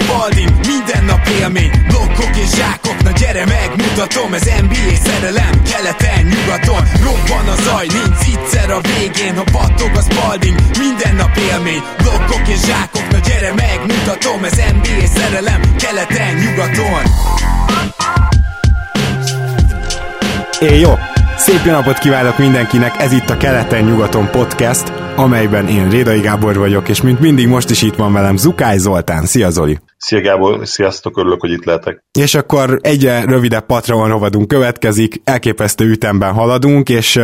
Spalding Minden nap élmény, blokkok és zsákok Na gyere megmutatom, ez NBA szerelem Keleten, nyugaton, robban a zaj Nincs egyszer a végén, ha battog a Spalding Minden nap élmény, blokkok és zsákok Na gyere megmutatom, ez NBA szerelem Keleten, nyugaton. É, jó! Szép jó napot kívánok mindenkinek, ez itt a Keleten-nyugaton podcast, amelyben én Rédai Gábor vagyok, és mint mindig most is itt van velem Zukály Zoltán. Szia Zoli! Szia Gábor, sziasztok, örülök, hogy itt lehetek. És akkor egyre rövidebb Patreon rovadunk következik, elképesztő ütemben haladunk, és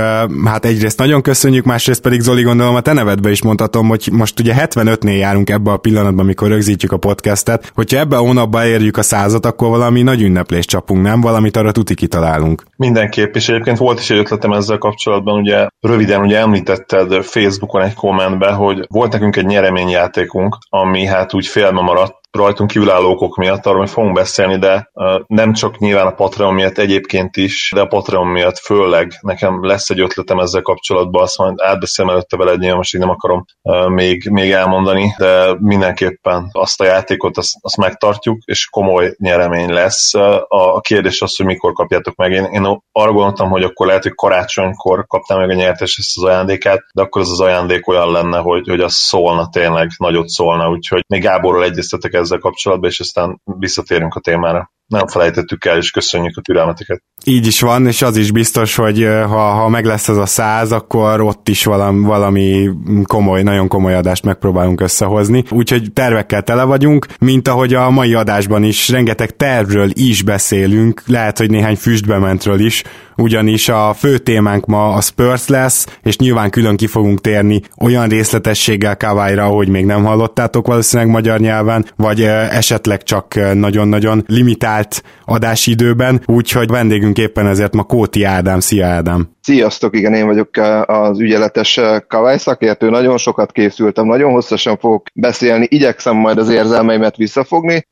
hát egyrészt nagyon köszönjük, másrészt pedig Zoli gondolom a te nevedbe is mondhatom, hogy most ugye 75-nél járunk ebbe a pillanatban, amikor rögzítjük a podcastet, hogyha ebbe a hónapban érjük a százat, akkor valami nagy ünneplést csapunk, nem? Valamit arra tuti kitalálunk. Mindenképp, és egyébként volt is egy ötletem ezzel kapcsolatban, ugye röviden ugye említetted Facebookon egy kommentbe, hogy volt nekünk egy nyereményjátékunk, ami hát úgy félme maradt, rajtunk kívülálló okok miatt, arról fogunk beszélni, de nem csak nyilván a Patreon miatt egyébként is, de a Patreon miatt főleg nekem lesz egy ötletem ezzel kapcsolatban, azt majd átbeszélem előtte veled, nyilván most így nem akarom még, még elmondani, de mindenképpen azt a játékot azt, azt megtartjuk, és komoly nyeremény lesz. A kérdés az, hogy mikor kapjátok meg. Én, én arra gondoltam, hogy akkor lehet, hogy karácsonykor kaptam meg a nyertes ezt az ajándékát, de akkor az az ajándék olyan lenne, hogy, hogy az szólna tényleg, nagyot szólna, úgyhogy még Gáborral egyeztetek ezzel kapcsolatban, és aztán visszatérünk a témára. Nem felejtettük el, és köszönjük a türelmeteket. Így is van, és az is biztos, hogy ha, ha meg lesz ez a száz, akkor ott is valami, valami komoly, nagyon komoly adást megpróbálunk összehozni. Úgyhogy tervekkel tele vagyunk, mint ahogy a mai adásban is rengeteg tervről is beszélünk, lehet, hogy néhány füstbementről is, ugyanis a fő témánk ma a Spurs lesz, és nyilván külön ki fogunk térni olyan részletességgel Kavályra, hogy még nem hallottátok valószínűleg magyar nyelven, vagy esetleg csak nagyon-nagyon limitált adásidőben, úgyhogy vendégünk éppen ezért ma Kóti Ádám. Szia Ádám! Sziasztok, igen, én vagyok az ügyeletes kavály szakértő, nagyon sokat készültem, nagyon hosszasan fogok beszélni, igyekszem majd az érzelmeimet visszafogni,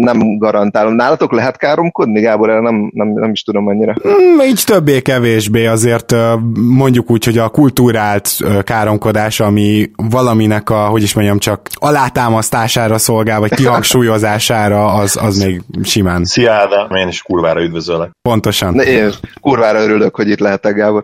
nem garantálom. Nálatok lehet káromkodni, Gábor? Nem, nem, nem is tudom annyira. Mm, így többé-kevésbé azért mondjuk úgy, hogy a kultúrált káromkodás, ami valaminek a, hogy is mondjam, csak alátámasztására szolgál, vagy kihangsúlyozásása, az, az még simán. Szia Ádám, én is kurvára üdvözöllek. Pontosan. Ne, én kurvára örülök, hogy itt lehetek, Gábor.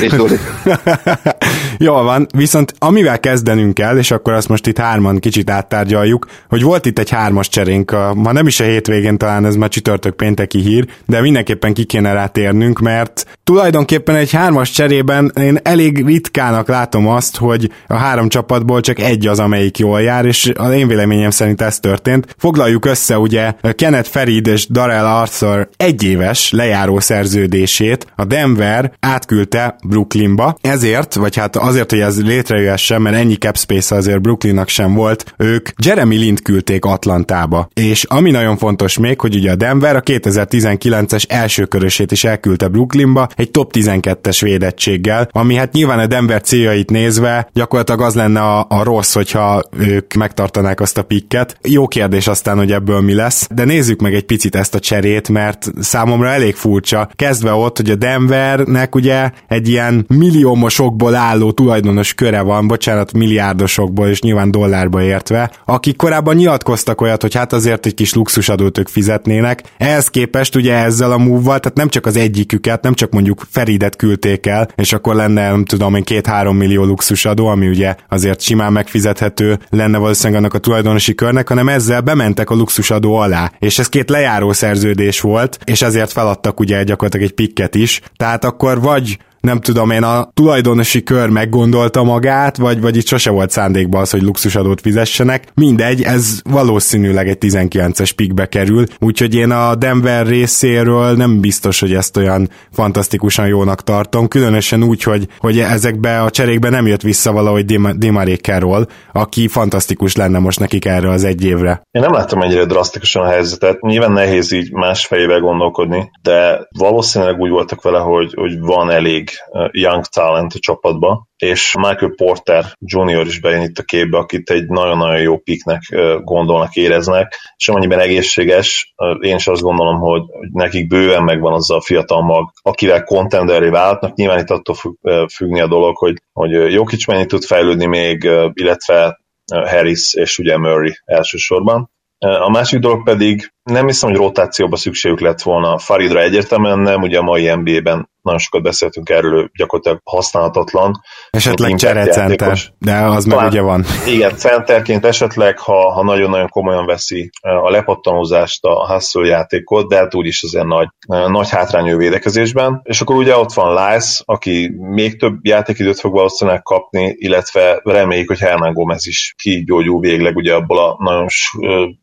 És Jól van, viszont amivel kezdenünk kell, és akkor azt most itt hárman kicsit áttárgyaljuk, hogy volt itt egy hármas cserénk, ma nem is a hétvégén talán ez már csütörtök pénteki hír, de mindenképpen ki kéne rátérnünk, mert tulajdonképpen egy hármas cserében én elég ritkának látom azt, hogy a három csapatból csak egy az, amelyik jól jár, és az én véleményem szerint ez történt. Foglaljuk össze ugye Kenneth Ferid és Darrell Arthur egyéves lejáró szerződését. A Denver átküldte Brooklynba. Ezért, vagy hát azért, hogy ez létrejöhessen, mert ennyi cap space azért Brooklynnak sem volt, ők Jeremy Lint küldték Atlantába. És ami nagyon fontos még, hogy ugye a Denver a 2019-es első körösét is elküldte Brooklynba egy top 12-es védettséggel, ami hát nyilván a Denver céljait nézve gyakorlatilag az lenne a, a rossz, hogyha ők megtartanák azt a pikket. Jó kérdés aztán, hogy ebből mi lesz, de nézzük meg egy picit ezt a cserét, mert számomra elég furcsa. Kezdve ott, hogy a Denvernek ugye egy egy ilyen milliómosokból álló tulajdonos köre van, bocsánat, milliárdosokból és nyilván dollárba értve, akik korábban nyilatkoztak olyat, hogy hát azért egy kis luxusadót ők fizetnének. Ehhez képest ugye ezzel a múvval, tehát nem csak az egyiküket, nem csak mondjuk Feridet küldték el, és akkor lenne, nem tudom én, két-három millió luxusadó, ami ugye azért simán megfizethető lenne valószínűleg annak a tulajdonosi körnek, hanem ezzel bementek a luxusadó alá. És ez két lejáró szerződés volt, és ezért feladtak ugye gyakorlatilag egy pikket is. Tehát akkor vagy nem tudom én, a tulajdonosi kör meggondolta magát, vagy, vagy itt sose volt szándékban az, hogy luxusadót fizessenek. Mindegy, ez valószínűleg egy 19-es pikbe kerül, úgyhogy én a Denver részéről nem biztos, hogy ezt olyan fantasztikusan jónak tartom, különösen úgy, hogy, hogy ezekbe a cserékbe nem jött vissza valahogy Dimaré Carroll, aki fantasztikus lenne most nekik erre az egy évre. Én nem láttam ennyire drasztikusan a helyzetet, nyilván nehéz így más fejével gondolkodni, de valószínűleg úgy voltak vele, hogy, hogy van elég young talent a csapatba, és Michael Porter Jr. is bejön itt a képbe, akit egy nagyon-nagyon jó piknek uh, gondolnak, éreznek, és amennyiben egészséges, uh, én is azt gondolom, hogy nekik bőven megvan az a fiatal mag, akivel contenderé váltnak, nyilván itt attól függ, függni a dolog, hogy, hogy jó mennyit tud fejlődni még, illetve Harris és ugye Murray elsősorban A másik dolog pedig nem hiszem, hogy rotációba szükségük lett volna. Faridra egyértelműen nem, ugye a mai NBA-ben nagyon sokat beszéltünk erről, gyakorlatilag használhatatlan. Esetleg cserecenter, de az már ugye van. Igen, centerként esetleg, ha, ha nagyon-nagyon komolyan veszi a lepattanózást, a hustle játékot, de hát úgyis azért nagy, nagy hátrányú védekezésben. És akkor ugye ott van Lice, aki még több játékidőt fog valószínűleg kapni, illetve reméljük, hogy Hernán Gomez is kigyógyul végleg ugye abból a nagyon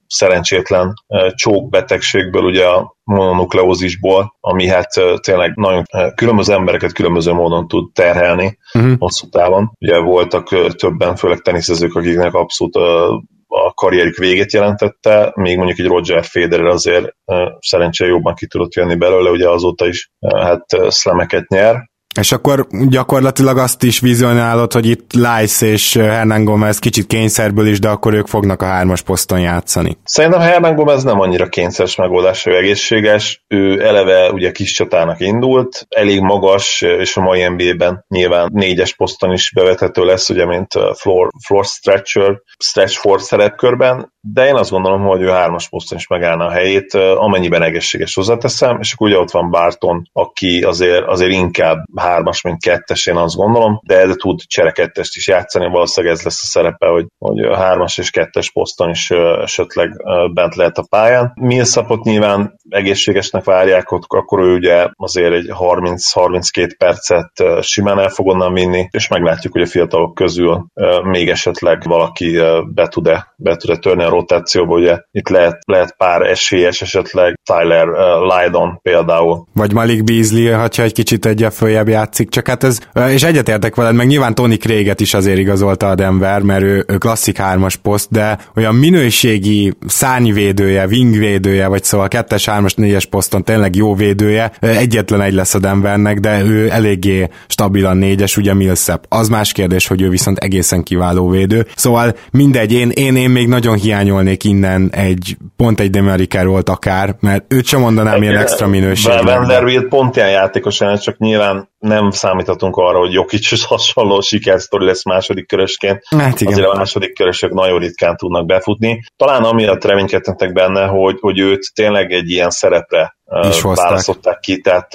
szerencsétlen csókbetegségből, ugye a mononukleózisból, ami hát tényleg nagyon különböző embereket különböző módon tud terhelni uh-huh. hosszú távon. Ugye voltak többen, főleg teniszezők, akiknek abszolút a karrierük végét jelentette, még mondjuk egy Roger Federer azért szerencsére jobban ki tudott jönni belőle, ugye azóta is hát szlemeket nyer, és akkor gyakorlatilag azt is vizionálod, hogy itt Lice és Hernán Gomez kicsit kényszerből is, de akkor ők fognak a hármas poszton játszani. Szerintem Hernán Gomez nem annyira kényszeres megoldás, ő egészséges. Ő eleve ugye kis csatának indult, elég magas, és a mai NBA-ben nyilván négyes poszton is bevethető lesz, ugye, mint floor, floor stretcher, stretch for szerepkörben, de én azt gondolom, hogy ő hármas poszton is megállna a helyét, amennyiben egészséges hozzáteszem, és akkor ugye ott van Barton, aki azért, azért inkább hármas, mint kettes, én azt gondolom, de ez tud cserekettest is játszani, valószínűleg ez lesz a szerepe, hogy, hogy hármas és kettes poszton is esetleg bent lehet a pályán. Millsapot nyilván egészségesnek várják, ott, akkor ő ugye azért egy 30-32 percet simán el fog onnan vinni, és meglátjuk, hogy a fiatalok közül még esetleg valaki be tud-e, be tud-e törni a rotációba, ugye itt lehet, lehet pár esélyes esetleg Tyler Lydon például. Vagy Malik Beasley, ha egy kicsit egy följebb játszik, csak hát ez, és egyetértek veled, meg nyilván Tony Craig-et is azért igazolta a Denver, mert ő, ő klasszik hármas poszt, de olyan minőségi szárnyvédője, wingvédője, vagy szóval kettes, hármas, négyes poszton tényleg jó védője, egyetlen egy lesz a Denvernek, de ő eléggé stabilan négyes, ugye Millsap. Az más kérdés, hogy ő viszont egészen kiváló védő. Szóval mindegy, én, én, én még nagyon hiányolnék innen egy pont egy Demerikárolt akár, mert őt sem mondanám ilyen extra minőségű. Vanderbilt pont ilyen játékos, csak nyilván nem számíthatunk arra, hogy Jokic is hasonló sikersztori lesz második körösként. Hát igen. Azért a második körösök nagyon ritkán tudnak befutni. Talán amiatt reménykedtetek benne, hogy, hogy őt tényleg egy ilyen szerepre is választották ki, tehát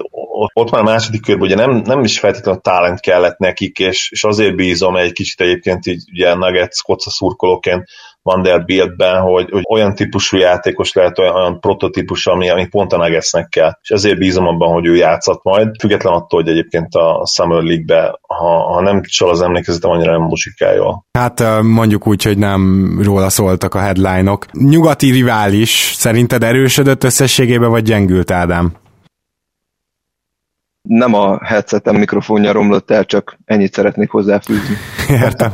ott már a második körben ugye nem, nem is feltétlenül talent kellett nekik, és, és azért bízom egy kicsit egyébként így ugye Nuggets koca szurkolóként Vanderbiltben, hogy, hogy olyan típusú játékos lehet, olyan, olyan prototípus, ami, ami pont a Nuggetsnek kell. És ezért bízom abban, hogy ő játszott majd, független attól, hogy egyébként a Summer League-be, ha, ha nem csal az emlékezetem, annyira nem musikál jól. Hát mondjuk úgy, hogy nem róla szóltak a headline-ok. Nyugati rivális szerinted erősödött összességében, vagy gyengült Ádám? nem a headsetem mikrofonja romlott el, csak ennyit szeretnék hozzáfűzni. Értem.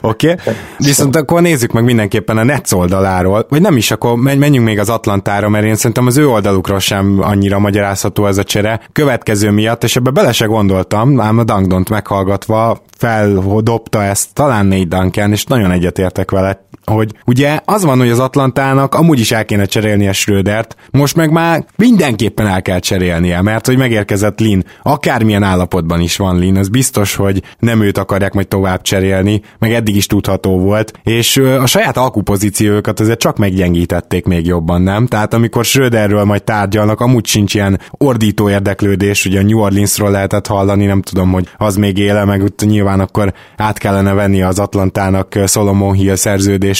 Oké. Okay. Viszont akkor nézzük meg mindenképpen a Nets oldaláról, vagy nem is, akkor menjünk még az Atlantára, mert én szerintem az ő oldalukról sem annyira magyarázható ez a csere. Következő miatt, és ebbe bele se gondoltam, ám a Dangdont meghallgatva feldobta ezt talán négy Duncan, és nagyon egyetértek vele, hogy ugye az van, hogy az Atlantának amúgy is el kéne cserélnie Schrödert, most meg már mindenképpen el kell cserélnie, mert hogy megérkezett Lin, akármilyen állapotban is van Lin, az biztos, hogy nem őt akarják majd tovább cserélni, meg eddig is tudható volt, és a saját alkupozíciókat azért csak meggyengítették még jobban, nem? Tehát amikor Schröderről majd tárgyalnak, amúgy sincs ilyen ordító érdeklődés, ugye a New Orleansról lehetett hallani, nem tudom, hogy az még éle, meg ott nyilván akkor át kellene venni az Atlantának Solomon Hill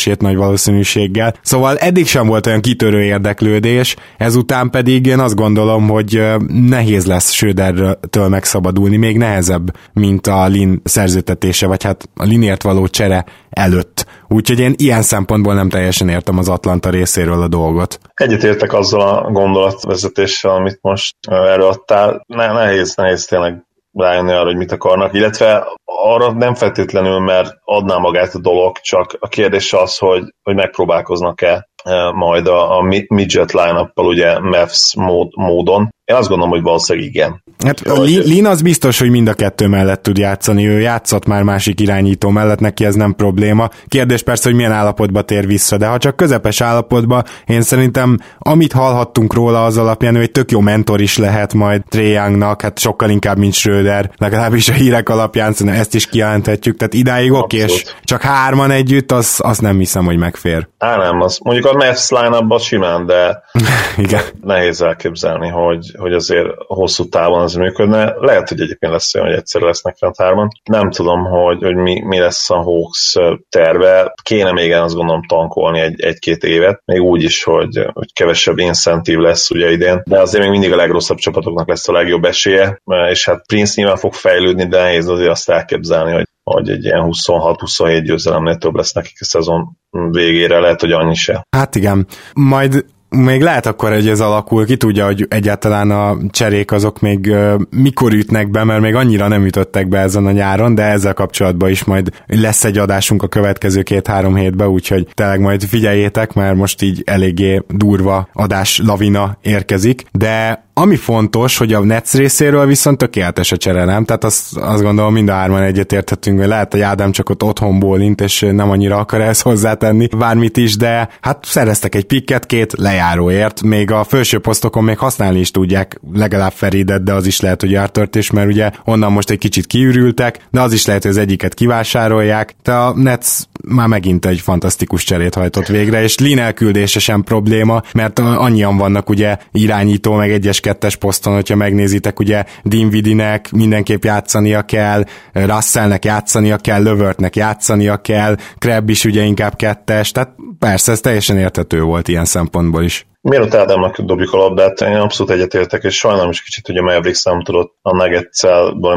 szerződését nagy valószínűséggel. Szóval eddig sem volt olyan kitörő érdeklődés, ezután pedig én azt gondolom, hogy nehéz lesz Schrödertől megszabadulni, még nehezebb, mint a Lin szerződtetése, vagy hát a Linért való csere előtt. Úgyhogy én ilyen szempontból nem teljesen értem az Atlanta részéről a dolgot. Egyetértek azzal a gondolatvezetéssel, amit most előadtál. Ne, nehéz, nehéz tényleg rájönni arra, hogy mit akarnak, illetve arra nem feltétlenül, mert adná magát a dolog, csak a kérdés az, hogy, hogy megpróbálkoznak-e majd a, a midget line ugye Mavs mód, módon. Én azt gondolom, hogy valószínűleg igen. Hát Lin az biztos, hogy mind a kettő mellett tud játszani, ő játszott már másik irányító mellett, neki ez nem probléma. Kérdés persze, hogy milyen állapotba tér vissza, de ha csak közepes állapotba, én szerintem amit hallhattunk róla az alapján, ő egy tök jó mentor is lehet majd Trey Youngnak, hát sokkal inkább, mint Schröder, legalábbis a hírek alapján szerintem ezt is kijelenthetjük, tehát idáig oké, és csak hárman együtt, az, az nem hiszem, hogy megfér. Á, nem, az mondjuk a Mavs line simán, de Igen. nehéz elképzelni, hogy, hogy azért hosszú távon az működne. Lehet, hogy egyébként lesz olyan, hogy egyszer lesznek fent hárman. Nem tudom, hogy, hogy mi, mi lesz a Hawks terve. Kéne még azt gondolom tankolni egy, egy-két évet, még úgy is, hogy, hogy kevesebb incentív lesz ugye idén, de azért még mindig a legrosszabb csapatoknak lesz a legjobb esélye, és hát Prince nyilván fog fejlődni, de nehéz azért azt elképzelni, hogy hogy egy ilyen 26-27 győzelemnél több lesz nekik a szezon végére, lehet, hogy annyi se. Hát igen, majd még lehet akkor, hogy ez alakul, ki tudja, hogy egyáltalán a cserék azok még uh, mikor ütnek be, mert még annyira nem ütöttek be ezen a nyáron, de ezzel kapcsolatban is majd lesz egy adásunk a következő két-három hétben, úgyhogy tényleg majd figyeljétek, mert most így eléggé durva adás lavina érkezik, de ami fontos, hogy a Nets részéről viszont tökéletes a csere, nem? Tehát azt, azt gondolom mind a hárman egyetérthetünk, hogy lehet, hogy Ádám csak ott otthon bólint, és nem annyira akar ezt hozzátenni. Bármit is, de hát szereztek egy pikket két lejáróért, még a felső posztokon még használni is tudják legalább Feridet, de az is lehet, hogy Artört is, mert ugye onnan most egy kicsit kiürültek, de az is lehet, hogy az egyiket kivásárolják, de a Nets már megint egy fantasztikus cserét hajtott végre, és Lin elküldése sem probléma, mert annyian vannak ugye irányító, meg egyes kettes poszton, hogyha megnézitek, ugye Dinvidinek mindenképp játszania kell, Russellnek játszania kell, Lövörtnek játszania kell, Krebb is ugye inkább kettes, tehát persze ez teljesen értető volt ilyen szempontból is. Mielőtt Ádámnak dobjuk a labdát, én abszolút egyetértek, és sajnálom is kicsit, hogy a Mavericks nem tudott a nuggets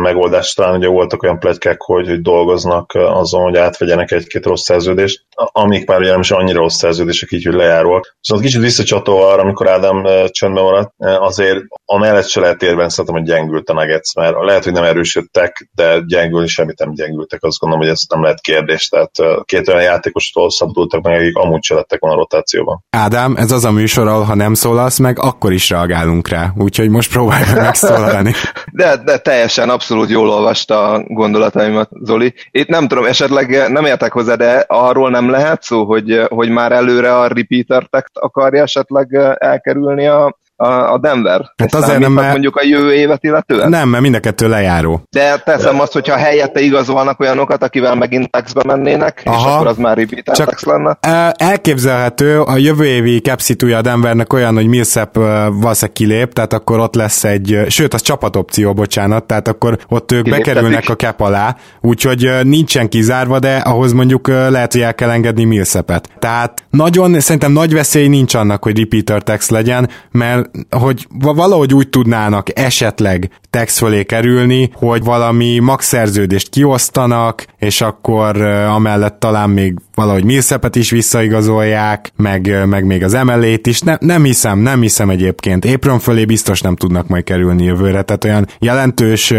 megoldást találni, ugye voltak olyan pletykák, hogy, hogy dolgoznak azon, hogy átvegyenek egy-két rossz szerződést, amik már ugye nem is annyira rossz szerződések, így, hogy lejáróak. Viszont kicsit visszacsatolva arra, amikor Ádám csöndben maradt, azért a mellett se lehet érben szerintem, hogy gyengült a Nuggets, mert lehet, hogy nem erősödtek, de gyengülni semmit nem gyengültek, azt gondolom, hogy ez nem lehet kérdés. Tehát két olyan játékostól szabadultak meg, akik amúgy se lettek volna a rotációban. Ádám, ez az a műsor, ahol ha nem szólalsz meg, akkor is reagálunk rá. Úgyhogy most próbálj megszólalni. De, de teljesen abszolút jól olvasta a gondolataimat, Zoli. Itt nem tudom, esetleg nem értek hozzá, de arról nem lehet szó, hogy, hogy már előre a repeater akarja esetleg elkerülni a, a, Denver. Hát azért nem, mert... mondjuk a jövő évet illetően? Nem, mert mind a kettő lejáró. De teszem azt, hogyha helyette igazolnak olyanokat, akivel megint textbe mennének, Aha. és akkor az már repeat Csak lenne. Elképzelhető, a jövő évi capsitúja a Denvernek olyan, hogy Millsap valószínűleg kilép, tehát akkor ott lesz egy, sőt, az csapatopció, bocsánat, tehát akkor ott ők Kiléptetik. bekerülnek a cap alá, úgyhogy nincsen kizárva, de ahhoz mondjuk lehet, hogy el kell engedni Millsapet. Tehát nagyon, szerintem nagy veszély nincs annak, hogy repeater text legyen, mert hogy valahogy úgy tudnának esetleg text fölé kerülni, hogy valami max szerződést kiosztanak, és akkor amellett talán még valahogy Millsapet is visszaigazolják, meg, meg még az emelét is. Ne, nem hiszem, nem hiszem egyébként. Apron fölé biztos nem tudnak majd kerülni jövőre, tehát olyan jelentős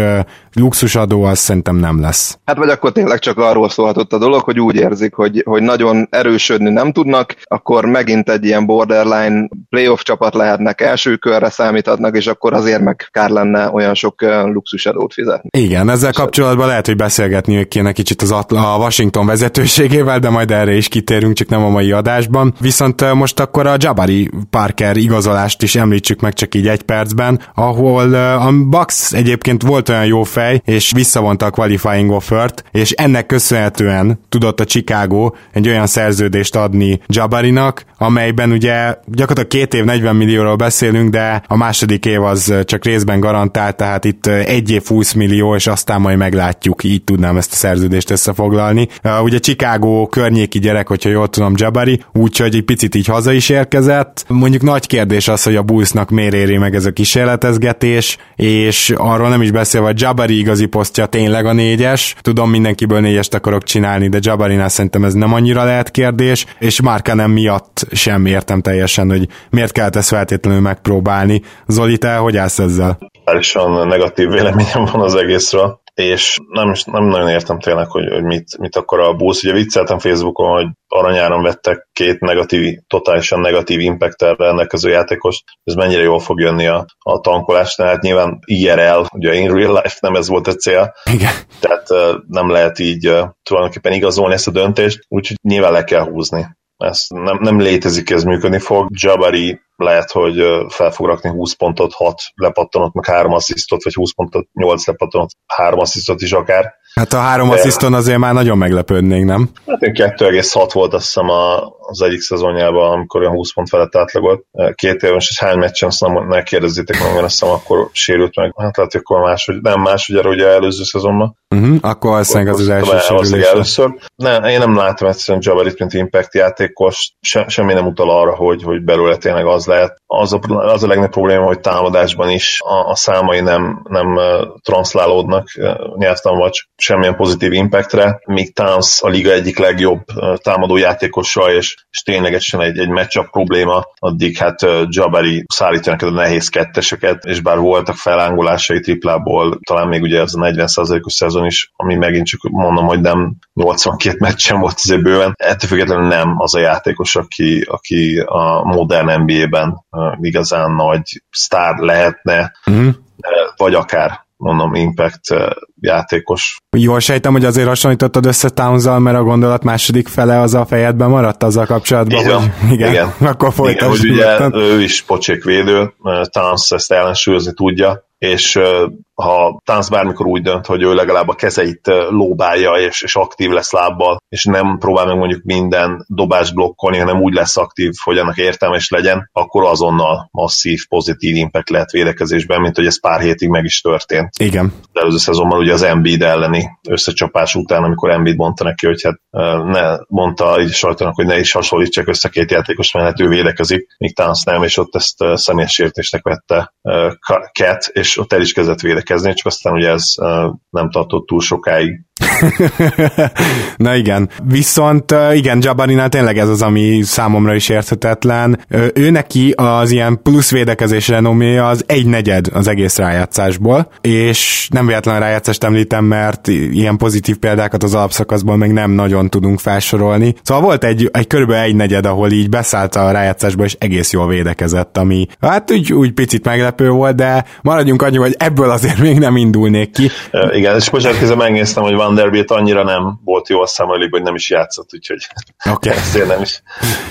luxusadó az szerintem nem lesz. Hát vagy akkor tényleg csak arról szólhatott a dolog, hogy úgy érzik, hogy, hogy nagyon erősödni nem tudnak, akkor megint egy ilyen borderline playoff csapat lehetnek, első körre számíthatnak, és akkor azért meg kár lenne olyan sok luxusadót fizetni. Igen, ezzel kapcsolatban lehet, hogy beszélgetni kéne kicsit az a Washington vezetőségével, de majd erre is kitérünk, csak nem a mai adásban. Viszont most akkor a Jabari Parker igazolást is említsük meg csak így egy percben, ahol a Bucks egyébként volt olyan jó fej, és visszavonta a qualifying offert, és ennek köszönhetően tudott a Chicago egy olyan szerződést adni Jabarinak, amelyben ugye gyakorlatilag két év 40 millióról beszélünk, de a második év az csak részben garantált, tehát itt egy év 20 millió, és aztán majd meglátjuk, így tudnám ezt a szerződést összefoglalni. Ugye Chicago környék környéki gyerek, hogyha jól tudom, Jabari, úgyhogy egy picit így haza is érkezett. Mondjuk nagy kérdés az, hogy a Bullsnak miért éri meg ez a kísérletezgetés, és arról nem is beszélve, hogy Jabari igazi posztja tényleg a négyes. Tudom, mindenkiből négyest akarok csinálni, de Jabarinál szerintem ez nem annyira lehet kérdés, és már nem miatt sem értem teljesen, hogy miért kellett ezt feltétlenül megpróbálni. Zoli, te hogy állsz ezzel? Teljesen negatív véleményem van az egészről és nem, nem nagyon értem tényleg, hogy, hogy mit, mit akar a Bulls. Ugye vicceltem Facebookon, hogy aranyáron vettek két negatív, totálisan negatív impacttel rendelkező játékost, ez mennyire jól fog jönni a, a tankolás, tehát nyilván IRL, ugye in real life nem ez volt a cél, Igen. tehát nem lehet így tulajdonképpen igazolni ezt a döntést, úgyhogy nyilván le kell húzni. Ez nem, nem létezik, ez működni fog. Jabari lehet, hogy fel fog rakni 20 pontot, 6 lepattanot, meg 3 asszisztot, vagy 20 pontot, 8 lepattanot, 3 asszisztot is akár. Hát a három assziszton azért már nagyon meglepődnénk, nem? Hát én 2,6 volt azt hiszem az egyik szezonjában, amikor olyan 20 pont felett átlagolt. Két éves, és hány meccsen, azt nem, ne kérdezzétek meg, azt hiszem akkor sérült meg. Hát lehet, hogy akkor más, hogy nem más, ugye, előző szezonban. Uh-huh, akkor valószínűleg az az első sérülés. először. Nem, én nem látom egyszerűen Javarit, mint impact játékos, se, semmi nem utal arra, hogy, hogy belőle tényleg az lehet. Az a, az a legnagyobb probléma, hogy támadásban is a, a számai nem, nem transzlálódnak nyelvtan vagy semmilyen pozitív impactre, míg Towns a liga egyik legjobb támadó játékosa, és, és ténylegesen egy, egy matchup probléma, addig hát Jabari szállítja neked a nehéz ketteseket, és bár voltak felángolásai triplából, talán még ugye ez a 40%-os szezon is, ami megint csak mondom, hogy nem 82 meccsen volt azért bőven, ettől függetlenül nem az a játékos, aki, aki a modern NBA-ben igazán nagy sztár lehetne, mm. vagy akár mondom, impact játékos. Jól sejtem, hogy azért hasonlítottad össze towns mert a gondolat második fele az a fejedben maradt azzal kapcsolatban, igen, hogy igen, igen. akkor folytasd. Igen, hogy ugye ő is pocsékvédő, Towns ezt ellensúlyozni tudja, és ha Tánc bármikor úgy dönt, hogy ő legalább a kezeit lóbálja, és, és aktív lesz lábbal, és nem próbál meg mondjuk minden dobás blokkolni, hanem úgy lesz aktív, hogy annak értelmes legyen, akkor azonnal masszív, pozitív impact lehet védekezésben, mint hogy ez pár hétig meg is történt. Igen. De előző szezonban ugye az Embiid elleni összecsapás után, amikor Embiid mondta neki, hogy hát ne, mondta így sajtónak, hogy ne is hasonlítsak össze két játékos, mert hát ő védekezik, míg Tánc nem, és ott ezt személyes sértésnek vette Cat, és ott el is kezdett védekezni, csak aztán ugye ez nem tartott túl sokáig. Na igen. Viszont igen, Jabarinál tényleg ez az, ami számomra is érthetetlen. Ő neki az ilyen plusz védekezés renoméja az egy negyed az egész rájátszásból, és nem véletlen rájátszást említem, mert ilyen pozitív példákat az alapszakaszból még nem nagyon tudunk felsorolni. Szóval volt egy, egy körülbelül egy negyed, ahol így beszállt a rájátszásba, és egész jól védekezett, ami hát úgy, úgy picit meglepő volt, de maradjunk annyi, hogy ebből azért még nem indulnék ki. Igen, és most közben megnéztem, hogy Vanderbilt annyira nem volt jó a számolik, hogy nem is játszott, úgyhogy okay. nem is,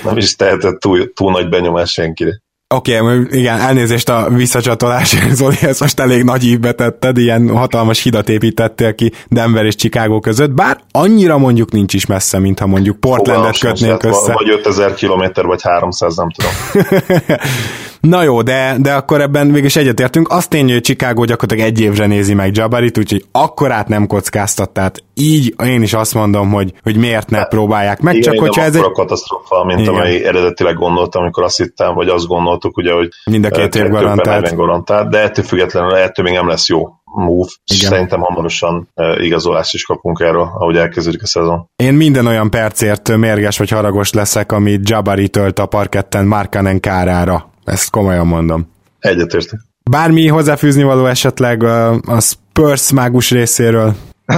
nem is tehetett túl, túl nagy benyomás senkire. Oké, okay, igen, elnézést a visszacsatolásért, Zoli, ezt most elég nagy ívbe tetted, ilyen hatalmas hidat építettél ki Denver és Chicago között, bár annyira mondjuk nincs is messze, mintha mondjuk Portlandet kötnénk össze. Vagy 5000 km, vagy 300, nem tudom. Na jó, de, de akkor ebben végig egyetértünk. Azt tény, hogy Chicago gyakorlatilag egy évre nézi meg Jabarit, úgyhogy akkorát nem kockáztat, tehát így én is azt mondom, hogy, hogy miért ne hát, próbálják meg, igen, csak hogyha ez egy... katasztrofa, mint igen. amely eredetileg gondoltam, amikor azt hittem, vagy azt gondoltuk, ugye, hogy mind a két év garantált. garantált. De ettől függetlenül ettől még nem lesz jó move, Igen. szerintem hamarosan igazolást is kapunk erről, ahogy elkezdődik a szezon. Én minden olyan percért mérges vagy haragos leszek, amit Jabari tölt a parketten Markanen kárára. Ezt komolyan mondom. Egyetértek. Bármi hozzáfűzni való esetleg a Spurs mágus részéről?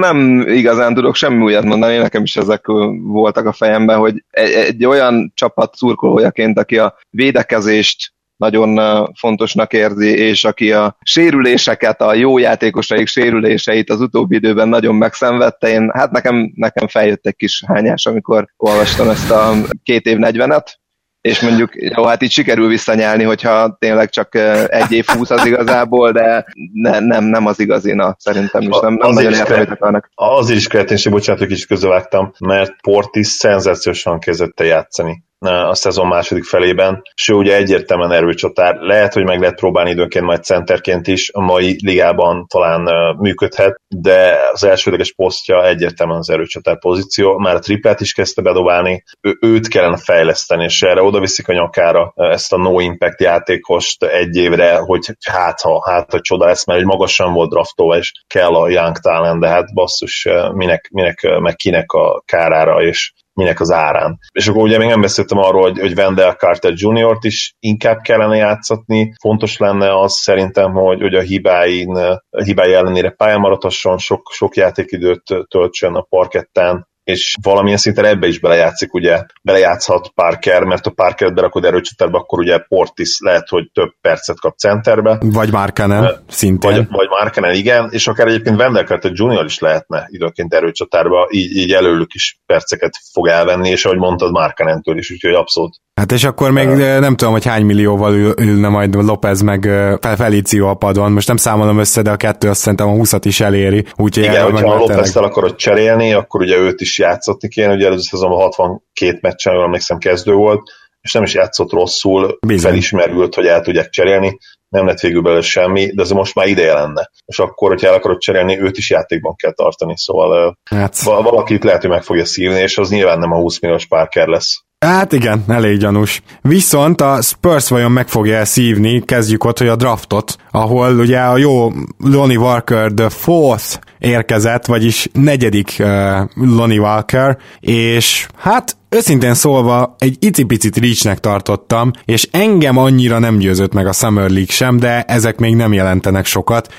Nem igazán tudok semmi újat mondani, nekem is ezek voltak a fejemben, hogy egy, egy olyan csapat szurkolójaként, aki a védekezést nagyon fontosnak érzi, és aki a sérüléseket, a jó játékosaik sérüléseit az utóbbi időben nagyon megszenvedte, én, hát nekem, nekem feljött egy kis hányás, amikor olvastam ezt a két év negyvenet, és mondjuk, jó, hát így sikerül visszanyálni, hogyha tényleg csak egy év húsz az igazából, de ne, nem, nem az igazi, na, szerintem is. Nem, nem az nagyon értem, hogy Az is kreatínség, bocsánat, hogy kicsit közövágtam, mert Portis szenzációsan kezdette játszani a szezon második felében, és ő ugye egyértelműen erőcsatár. Lehet, hogy meg lehet próbálni időnként majd centerként is, a mai ligában talán működhet, de az elsődleges posztja egyértelműen az erőcsatár pozíció. Már a triplát is kezdte bedobálni, ő, őt kellene fejleszteni, és erre oda viszik a nyakára ezt a no impact játékost egy évre, hogy hát ha, hát ha csoda lesz, mert egy magasan volt draftolva, és kell a young talent, de hát basszus, minek, minek meg kinek a kárára, és minek az árán. És akkor ugye még nem beszéltem arról, hogy, hogy Wendell Carter Jr.-t is inkább kellene játszatni. Fontos lenne az szerintem, hogy, hogy a hibáin, a hibái ellenére pályán maradhasson, sok, sok játékidőt töltsön a parketten, és valamilyen szinten ebbe is belejátszik, ugye belejátszhat Parker, mert a Parker berakod erőcsatárba, akkor ugye Portis lehet, hogy több percet kap centerbe. Vagy Markanen, szintén. Vagy, vagy Markanen, igen, és akár egyébként Wendell Carter Junior is lehetne időként erőcsatárba, így, így előlük is perceket fog elvenni, és ahogy mondtad, Markanentől is, úgyhogy abszolút Hát és akkor még uh, nem tudom, hogy hány millióval ül, ülne majd López meg uh, Felicio a padon. Most nem számolom össze, de a kettő azt szerintem a 20 is eléri. Úgyhogy Igen, hogyha a López el akarod cserélni, akkor ugye őt is játszotni kéne, ugye előző szezonban 62 meccsen, emlékszem kezdő volt, és nem is játszott rosszul, Bizony. felismerült, hogy el tudják cserélni, nem lett végül belőle semmi, de ez most már ideje lenne. És akkor, hogyha el akarod cserélni, őt is játékban kell tartani, szóval hát. valakit lehet, hogy meg fogja szívni, és az nyilván nem a 20 milliós Parker lesz. Hát igen, elég gyanús. Viszont a Spurs vajon meg fogja szívni, kezdjük ott, hogy a draftot, ahol ugye a jó Lonnie Walker the fourth érkezett, vagyis negyedik uh, Lonnie Walker, és hát Őszintén szólva egy icipicit reachnek tartottam, és engem annyira nem győzött meg a Summer League sem, de ezek még nem jelentenek sokat.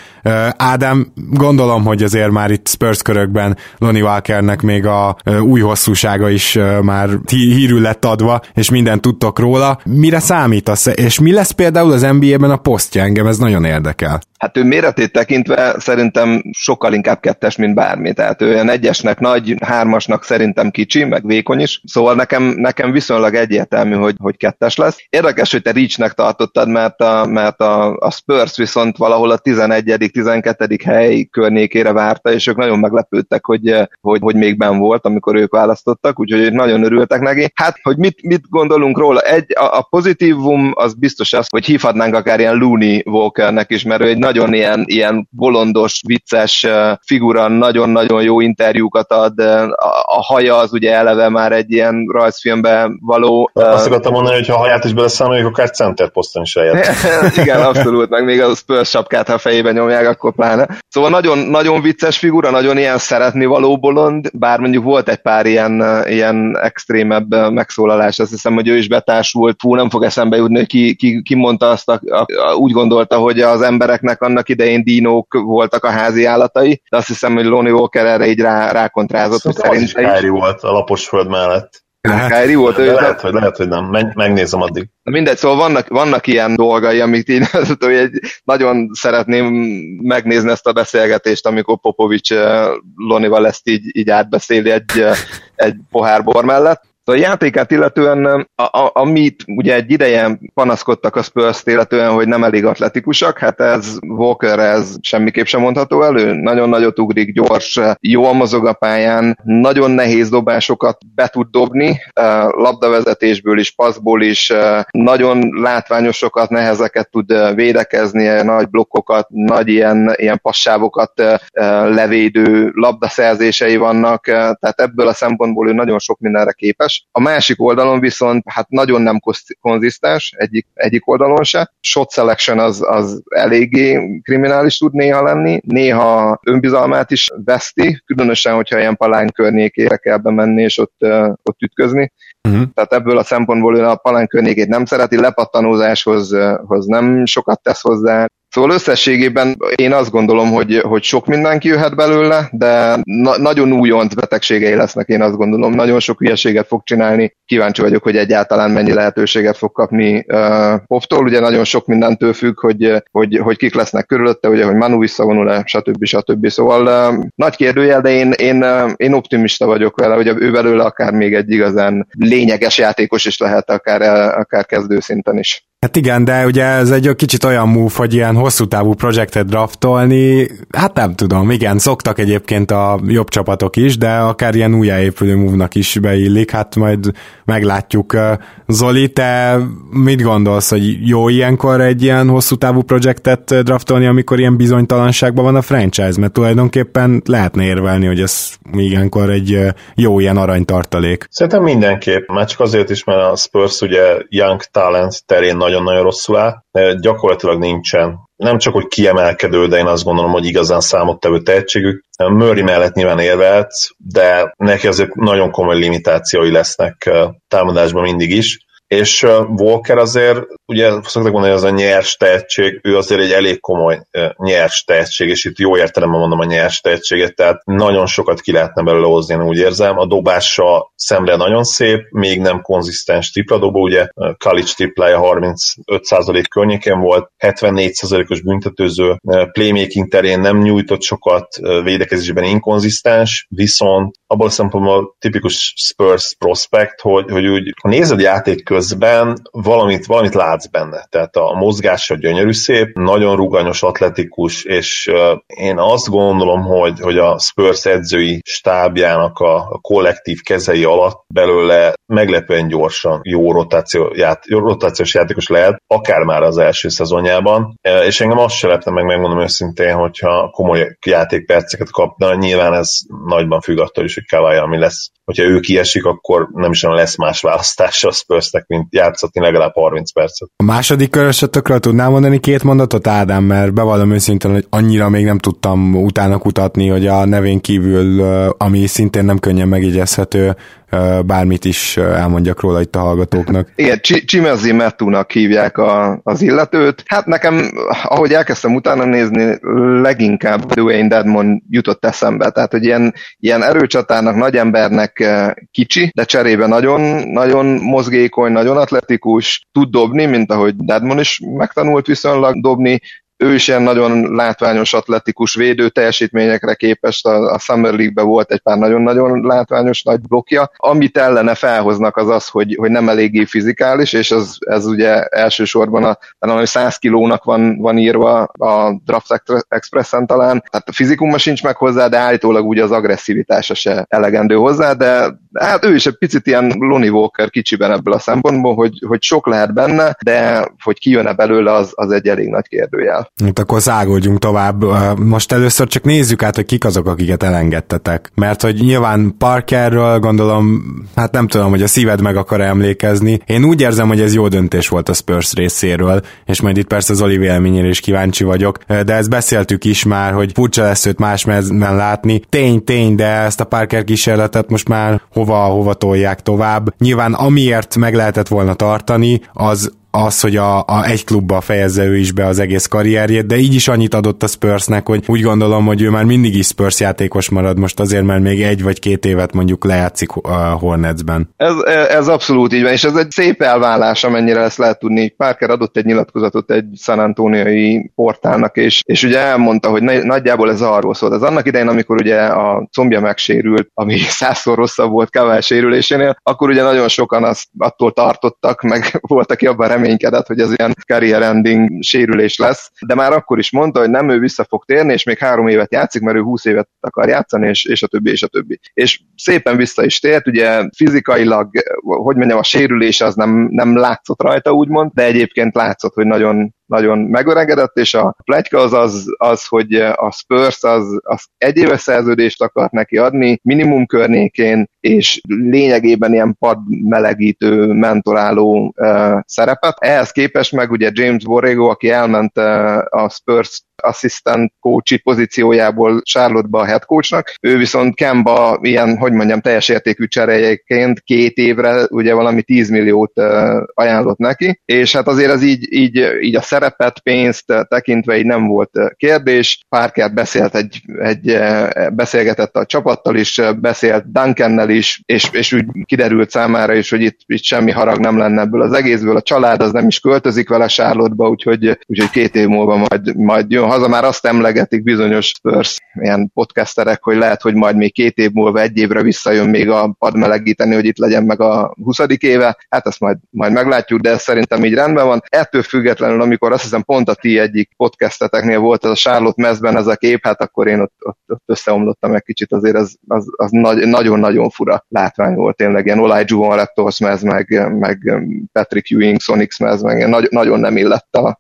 Ádám, gondolom, hogy azért már itt Spurs körökben Lonnie Walkernek még a új hosszúsága is már hírül lett adva, és mindent tudtok róla. Mire számítasz, és mi lesz például az NBA-ben a posztja? Engem ez nagyon érdekel. Hát ő méretét tekintve szerintem sokkal inkább kettes, mint bármi. Tehát ő olyan egyesnek nagy, hármasnak szerintem kicsi, meg vékony is. Szóval nekem, nekem viszonylag egyértelmű, hogy, hogy kettes lesz. Érdekes, hogy te Reachnek tartottad, mert a, mert a, a Spurs viszont valahol a 11 12. hely környékére várta, és ők nagyon meglepődtek, hogy, hogy, hogy még ben volt, amikor ők választottak, úgyhogy nagyon örültek neki. Hát, hogy mit, mit gondolunk róla? Egy, a, a pozitívum az biztos az, hogy hívhatnánk akár ilyen Looney Walkernek is, mert ő egy nagyon ilyen, ilyen bolondos, vicces figura, nagyon-nagyon jó interjúkat ad, a, a haja az ugye eleve már egy ilyen rajzfilmbe való. Azt akartam mondani, hogy ha a haját is beleszámoljuk, akár center poszton is eljött. Igen, abszolút, meg még a Spurs sapkát, ha fejében nyomják, akkor pláne. Szóval nagyon, nagyon vicces figura, nagyon ilyen szeretni való bolond, bár mondjuk volt egy pár ilyen, ilyen extrémebb megszólalás, azt hiszem, hogy ő is betársult, fú, nem fog eszembe jutni, hogy ki, ki, ki mondta azt, a, a, úgy gondolta, hogy az embereknek annak idején dinók voltak a házi állatai, de azt hiszem, hogy Lonnie Walker erre így rá, rákontrázott. Szóval hogy szerint is volt a lapos föld mellett. Kyrie volt ő. Lehet, hogy, lehet, hogy nem. Menj, megnézem addig. Na mindegy, szóval vannak, vannak ilyen dolgai, amit én hogy egy, nagyon szeretném megnézni ezt a beszélgetést, amikor Popovics eh, Lonival ezt így, így átbeszéli egy, eh, egy pohár bor mellett. Szóval a játékát illetően, a, a, amit ugye egy ideje panaszkodtak a spurs illetően, hogy nem elég atletikusak, hát ez Walker, ez semmiképp sem mondható elő. Nagyon nagyot ugrik, gyors, jó mozog a pályán, nagyon nehéz dobásokat be tud dobni, labdavezetésből is, passzból is, nagyon látványosokat, nehezeket tud védekezni, nagy blokkokat, nagy ilyen, ilyen passávokat levédő labdaszerzései vannak, tehát ebből a szempontból ő nagyon sok mindenre képes konzisztens. A másik oldalon viszont hát nagyon nem konzisztens, egyik, egyik oldalon se. Shot selection az, az eléggé kriminális tud néha lenni, néha önbizalmát is veszti, különösen, hogyha ilyen palán környékére kell bemenni és ott, ott ütközni. Uh-huh. Tehát ebből a szempontból ő a palán környékét nem szereti, lepattanózáshoz hoz nem sokat tesz hozzá, Szóval összességében én azt gondolom, hogy, hogy sok mindenki jöhet belőle, de na- nagyon újont betegségei lesznek, én azt gondolom. Nagyon sok hülyeséget fog csinálni. Kíváncsi vagyok, hogy egyáltalán mennyi lehetőséget fog kapni uh, Poftól. Ugye nagyon sok mindentől függ, hogy, hogy, hogy kik lesznek körülötte, ugye, hogy Manu visszavonul-e, stb. stb. Szóval uh, nagy kérdőjel, de én, én, uh, én optimista vagyok vele, hogy ő belőle akár még egy igazán lényeges játékos is lehet, akár, akár kezdőszinten is. Hát igen, de ugye ez egy kicsit olyan move, hogy ilyen hosszú távú projektet draftolni, hát nem tudom, igen, szoktak egyébként a jobb csapatok is, de akár ilyen újjáépülő move-nak is beillik, hát majd meglátjuk. Zoli, te mit gondolsz, hogy jó ilyenkor egy ilyen hosszú távú projektet draftolni, amikor ilyen bizonytalanságban van a franchise, mert tulajdonképpen lehetne érvelni, hogy ez ilyenkor egy jó ilyen aranytartalék. Szerintem mindenképp, már csak azért is, mert a Spurs ugye young talent terén nagyon-nagyon rosszul áll. Gyakorlatilag nincsen nem csak, hogy kiemelkedő, de én azt gondolom, hogy igazán számottevő tehetségük. Murray mellett nyilván érvehetsz, de neki azért nagyon komoly limitációi lesznek támadásban mindig is és Walker azért, ugye szoktak mondani, hogy az a nyers tehetség, ő azért egy elég komoly nyers tehetség, és itt jó értelemben mondom a nyers tehetséget, tehát nagyon sokat ki lehetne belőle hozni, én úgy érzem. A dobása szemle nagyon szép, még nem konzisztens tripladobó, ugye Kalic triplája 35% környékén volt, 74%-os büntetőző, playmaking terén nem nyújtott sokat, védekezésben inkonzisztens, viszont abból a szempontból tipikus Spurs prospect, hogy, hogy úgy, ha nézed játék közben valamit, valamit látsz benne. Tehát a mozgása gyönyörű szép, nagyon ruganyos, atletikus, és én azt gondolom, hogy, hogy a Spurs edzői stábjának a, a kollektív kezei alatt belőle meglepően gyorsan jó rotáció, ját, jó rotációs játékos lehet, akár már az első szezonjában, és engem azt se lepne meg, megmondom őszintén, hogyha komoly játékperceket kap, de nyilván ez nagyban függ attól is, hogy Kawai, ami lesz. Hogyha ő kiesik, akkor nem is lesz más választása a Spursnek, mint játszatni legalább 30 percet. A második körösötökről tudnám mondani két mondatot, Ádám, mert bevallom őszintén, hogy annyira még nem tudtam utána kutatni, hogy a nevén kívül, ami szintén nem könnyen megjegyezhető, bármit is elmondjak róla itt a hallgatóknak. Igen, Csimezi Metúnak hívják a, az illetőt. Hát nekem, ahogy elkezdtem utána nézni, leginkább Dwayne Dedmon jutott eszembe. Tehát, hogy ilyen, ilyen erőcsatának, nagy embernek kicsi, de cserébe nagyon, nagyon mozgékony, nagyon atletikus, tud dobni, mint ahogy Dedmon is megtanult viszonylag dobni, ő is ilyen nagyon látványos atletikus védő teljesítményekre képes, a, a Summer League-be volt egy pár nagyon-nagyon látványos nagy blokja. Amit ellene felhoznak az az, hogy, hogy nem eléggé fizikális, és ez, ez ugye elsősorban a, talán 100 kilónak van, van írva a Draft Expressen talán, tehát a fizikuma sincs meg hozzá, de állítólag ugye az agresszivitása se elegendő hozzá, de hát ő is egy picit ilyen Lonnie Walker kicsiben ebből a szempontból, hogy, hogy sok lehet benne, de hogy kijön-e belőle, az, az egy elég nagy kérdőjel. Hát akkor szágoljunk tovább. Most először csak nézzük át, hogy kik azok, akiket elengedtetek. Mert hogy nyilván Parkerről gondolom, hát nem tudom, hogy a szíved meg akar emlékezni. Én úgy érzem, hogy ez jó döntés volt a Spurs részéről, és majd itt persze az Oli véleményére is kíváncsi vagyok, de ezt beszéltük is már, hogy furcsa lesz őt más mezben látni. Tény, tény, de ezt a Parker kísérletet most már hova, hova tolják tovább. Nyilván amiért meg lehetett volna tartani, az az, hogy a, a egy klubba fejezze ő is be az egész karrierjét, de így is annyit adott a Spursnek, hogy úgy gondolom, hogy ő már mindig is Spurs játékos marad most azért, mert még egy vagy két évet mondjuk lejátszik a Hornetsben. Ez, ez abszolút így van, és ez egy szép elvállás, amennyire ezt lehet tudni. Parker adott egy nyilatkozatot egy San Antoniai portálnak, és, és ugye elmondta, hogy nagyjából ez arról szólt. Ez annak idején, amikor ugye a combja megsérült, ami százszor rosszabb volt Kavál sérülésénél, akkor ugye nagyon sokan azt attól tartottak, meg volt, aki abban reménykedett, hogy ez ilyen career ending sérülés lesz, de már akkor is mondta, hogy nem ő vissza fog térni, és még három évet játszik, mert ő 20 évet akar játszani, és, és a többi, és a többi. És szépen vissza is tért, ugye fizikailag, hogy mondjam, a sérülés az nem, nem látszott rajta, úgymond, de egyébként látszott, hogy nagyon nagyon megöregedett, és a plegyka az, az, az hogy a Spurs az, az egy éves szerződést akart neki adni, minimum környékén, és lényegében ilyen pad melegítő, mentoráló uh, szerepet. Ehhez képest meg ugye James Borrego, aki elment uh, a Spurs assistant coachi pozíciójából Charlotte-ba a head coachnak. Ő viszont Kemba ilyen, hogy mondjam, teljes értékű cseréjeként két évre ugye valami 10 milliót ajánlott neki, és hát azért ez így, így, így a szerepet, pénzt tekintve így nem volt kérdés. Parker beszélt egy, egy beszélgetett a csapattal is, beszélt Duncannel is, és, és úgy kiderült számára is, hogy itt, itt semmi harag nem lenne ebből az egészből. A család az nem is költözik vele Charlotte-ba, úgyhogy, úgyhogy két év múlva majd, majd jön haza már azt emlegetik bizonyos Spurs ilyen podcasterek, hogy lehet, hogy majd még két év múlva, egy évre visszajön még a pad melegíteni, hogy itt legyen meg a 20. éve. Hát ezt majd, majd meglátjuk, de ez szerintem így rendben van. Ettől függetlenül, amikor azt hiszem pont a ti egyik podcasteteknél volt ez a Charlotte mezben ez a kép, hát akkor én ott, ott, ott összeomlottam egy kicsit, azért az, az, az nagy, nagyon-nagyon fura látvány volt tényleg, ilyen Olaj Juvan Raptors mez, meg, meg Patrick Ewing Sonics mez, meg nagy, nagyon nem illett a,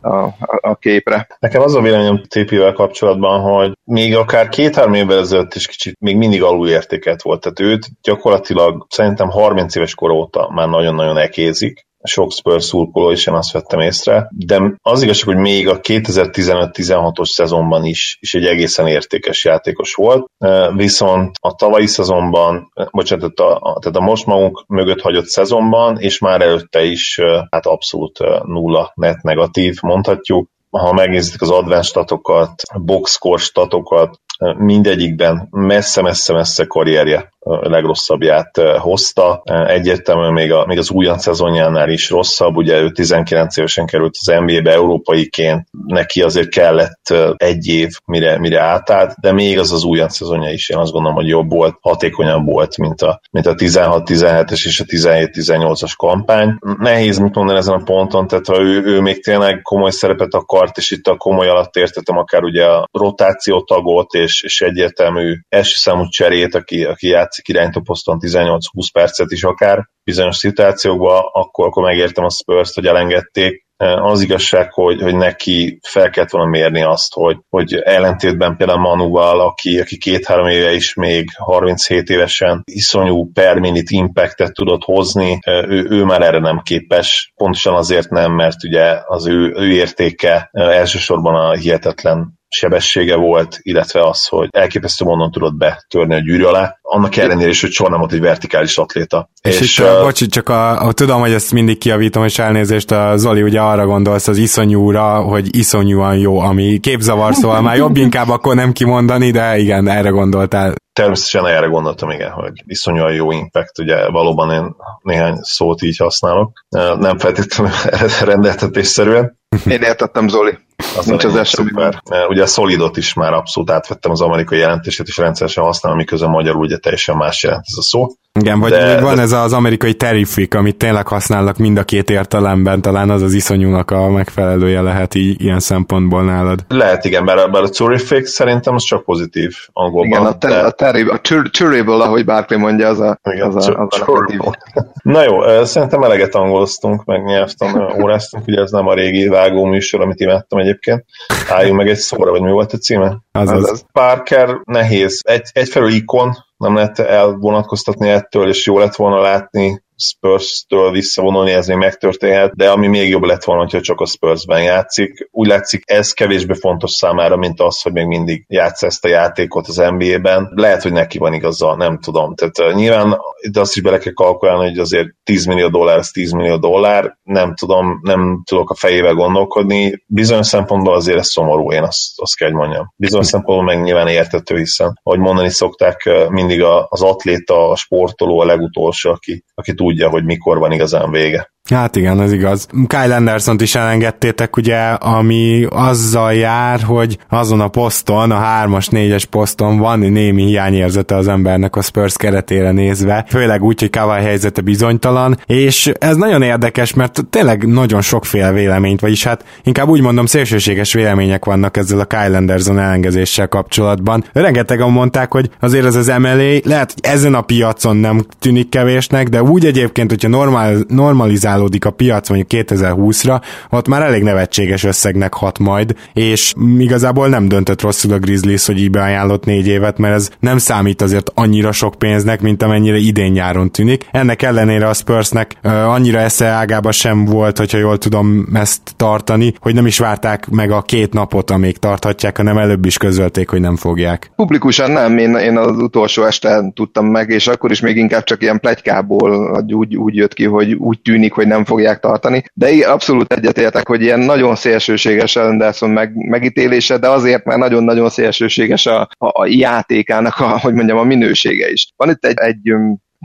a, a, a képre. Nekem az a véleményem TP-vel kapcsolatban, hogy még akár két-három évvel ezelőtt is kicsit még mindig alulértéket volt. Tehát őt gyakorlatilag szerintem 30 éves kor óta már nagyon-nagyon ekézik, sok Spurs szurkoló is, én azt vettem észre, de az igazság, hogy még a 2015-16-os szezonban is, is egy egészen értékes játékos volt, viszont a tavalyi szezonban, bocsánat, tehát a, tehát a most magunk mögött hagyott szezonban, és már előtte is hát abszolút nulla net negatív, mondhatjuk, ha megnézitek az advanced statokat, boxscore statokat, mindegyikben messze-messze-messze karrierje legrosszabbját hozta. Egyértelműen még, a, még az újon szezonjánál is rosszabb, ugye ő 19 évesen került az NBA-be európaiként, neki azért kellett egy év, mire, mire átállt, de még az az újon szezonja is én azt gondolom, hogy jobb volt, hatékonyabb volt, mint a, mint a 16-17-es és a 17-18-as kampány. Nehéz mit mondani ezen a ponton, tehát ha ő, ő még tényleg komoly szerepet akart, és itt a komoly alatt értettem akár ugye a rotáció tagot, és, és egyértelmű első számú cserét, aki, aki játszik irányító poszton 18-20 percet is akár bizonyos szituációkban, akkor, akkor megértem a spurs hogy elengedték, az igazság, hogy, hogy neki fel kellett volna mérni azt, hogy, hogy ellentétben például Manuval, aki, aki két-három éve is még 37 évesen iszonyú per minute impactet tudott hozni, ő, ő már erre nem képes, pontosan azért nem, mert ugye az ő, ő értéke elsősorban a hihetetlen sebessége volt, illetve az, hogy elképesztő módon tudott betörni a gyűrű alá, annak ellenére is, hogy soha nem volt egy vertikális atléta. És, és itt, uh, bocs, csak a, a, tudom, hogy ezt mindig kiavítom, és elnézést, a Zoli ugye arra gondolsz az iszonyúra, hogy iszonyúan jó, ami képzavar, szóval már jobb inkább akkor nem kimondani, de igen, erre gondoltál. Természetesen erre gondoltam, igen, hogy iszonyúan jó impact, ugye valóban én néhány szót így használok, nem feltétlenül rendeltetésszerűen. Én értettem, Zoli. Az Nincs az szuper. Ugye a Solidot is már abszolút átvettem az amerikai jelentését, és rendszeresen használom, miközben magyarul ugye teljesen más jelent ez a szó. Igen, vagy De van ez az amerikai terrific, amit tényleg használnak mind a két értelemben, talán az az iszonyúnak a megfelelője lehet így, ilyen szempontból nálad. Lehet, igen, bár, bár a terrific szerintem az csak pozitív angolban. Igen, a, ter- de... a, terrible, a ter- terrible, ahogy bárki mondja, az a, igen, az a, az a Na jó, szerintem eleget angoloztunk, meg nyelvtan óráztunk, ugye ez nem a régi vágó műsor, amit imádtam egyébként. Álljunk meg egy szóra, vagy mi volt a címe? Azaz. Parker nehéz. Egy, egyfelől ikon, nem lehet elvonatkoztatni ettől, és jó lett volna látni Spurs-től visszavonulni, ez még megtörténhet, de ami még jobb lett volna, hogyha csak a Spurs-ben játszik. Úgy látszik, ez kevésbé fontos számára, mint az, hogy még mindig játsz ezt a játékot az NBA-ben. Lehet, hogy neki van igaza, nem tudom. Tehát uh, nyilván de azt is bele kell kalkulálni, hogy azért 10 millió dollár, az 10 millió dollár, nem tudom, nem tudok a fejével gondolkodni. Bizonyos szempontból azért ez szomorú, én azt, azt kell, mondjam. Bizonyos szempontból meg nyilván értető, hiszen, ahogy mondani szokták, mindig az atléta, a sportoló a legutolsó, aki, aki tudja, hogy mikor van igazán vége. Hát igen, ez igaz. Kyle Anderson-t is elengedtétek, ugye, ami azzal jár, hogy azon a poszton, a 3-as, 4-es poszton van némi hiányérzete az embernek a Spurs keretére nézve, főleg úgy, hogy Kawai helyzete bizonytalan, és ez nagyon érdekes, mert tényleg nagyon sokféle véleményt, vagyis hát inkább úgy mondom, szélsőséges vélemények vannak ezzel a Kyle Anderson elengedéssel kapcsolatban. Rengetegen mondták, hogy azért ez az MLA lehet, hogy ezen a piacon nem tűnik kevésnek, de úgy egyébként, hogyha normál, normalizál formálódik a piac mondjuk 2020-ra, ott már elég nevetséges összegnek hat majd, és igazából nem döntött rosszul a Grizzlies, hogy így beajánlott négy évet, mert ez nem számít azért annyira sok pénznek, mint amennyire idén nyáron tűnik. Ennek ellenére a Spursnek uh, annyira esze ágába sem volt, hogyha jól tudom ezt tartani, hogy nem is várták meg a két napot, amíg tarthatják, hanem előbb is közölték, hogy nem fogják. Publikusan nem, én, én az utolsó este tudtam meg, és akkor is még inkább csak ilyen plegykából úgy, úgy jött ki, hogy úgy tűnik, hogy nem fogják tartani, de abszolút egyetértek, hogy ilyen nagyon szélsőséges Anderson meg, megítélése, de azért, mert nagyon-nagyon szélsőséges a, a játékának a, hogy mondjam, a minősége is. Van itt egy, egy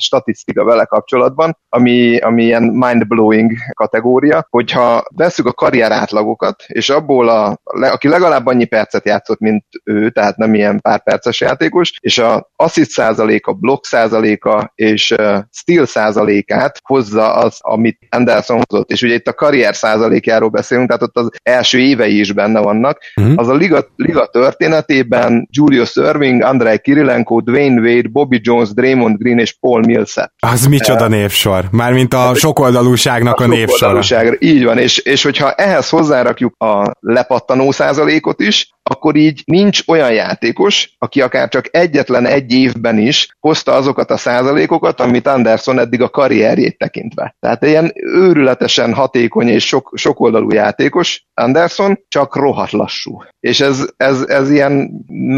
statisztika vele kapcsolatban, ami, ami ilyen mind-blowing kategória, hogyha veszük a karrier átlagokat, és abból, a, aki legalább annyi percet játszott, mint ő, tehát nem ilyen pár perces játékos, és a assist százaléka, block százaléka és steal százalékát hozza az, amit Anderson hozott, és ugye itt a karrier százalékjáról beszélünk, tehát ott az első évei is benne vannak, uh-huh. az a liga, liga történetében Julius Irving, Andrei Kirilenko, Dwayne Wade, Bobby Jones, Draymond Green és Paul Millsap. Az micsoda névsor? Mármint a sokoldalúságnak a, a névsora. Így van, és, és hogyha ehhez hozzárakjuk a lepattanó százalékot is, akkor így nincs olyan játékos, aki akár csak egyetlen egy évben is hozta azokat a százalékokat, amit Anderson eddig a karrierjét tekintve. Tehát ilyen őrületesen hatékony és sok, sokoldalú játékos Anderson, csak rohadt lassú. És ez, ez, ez ilyen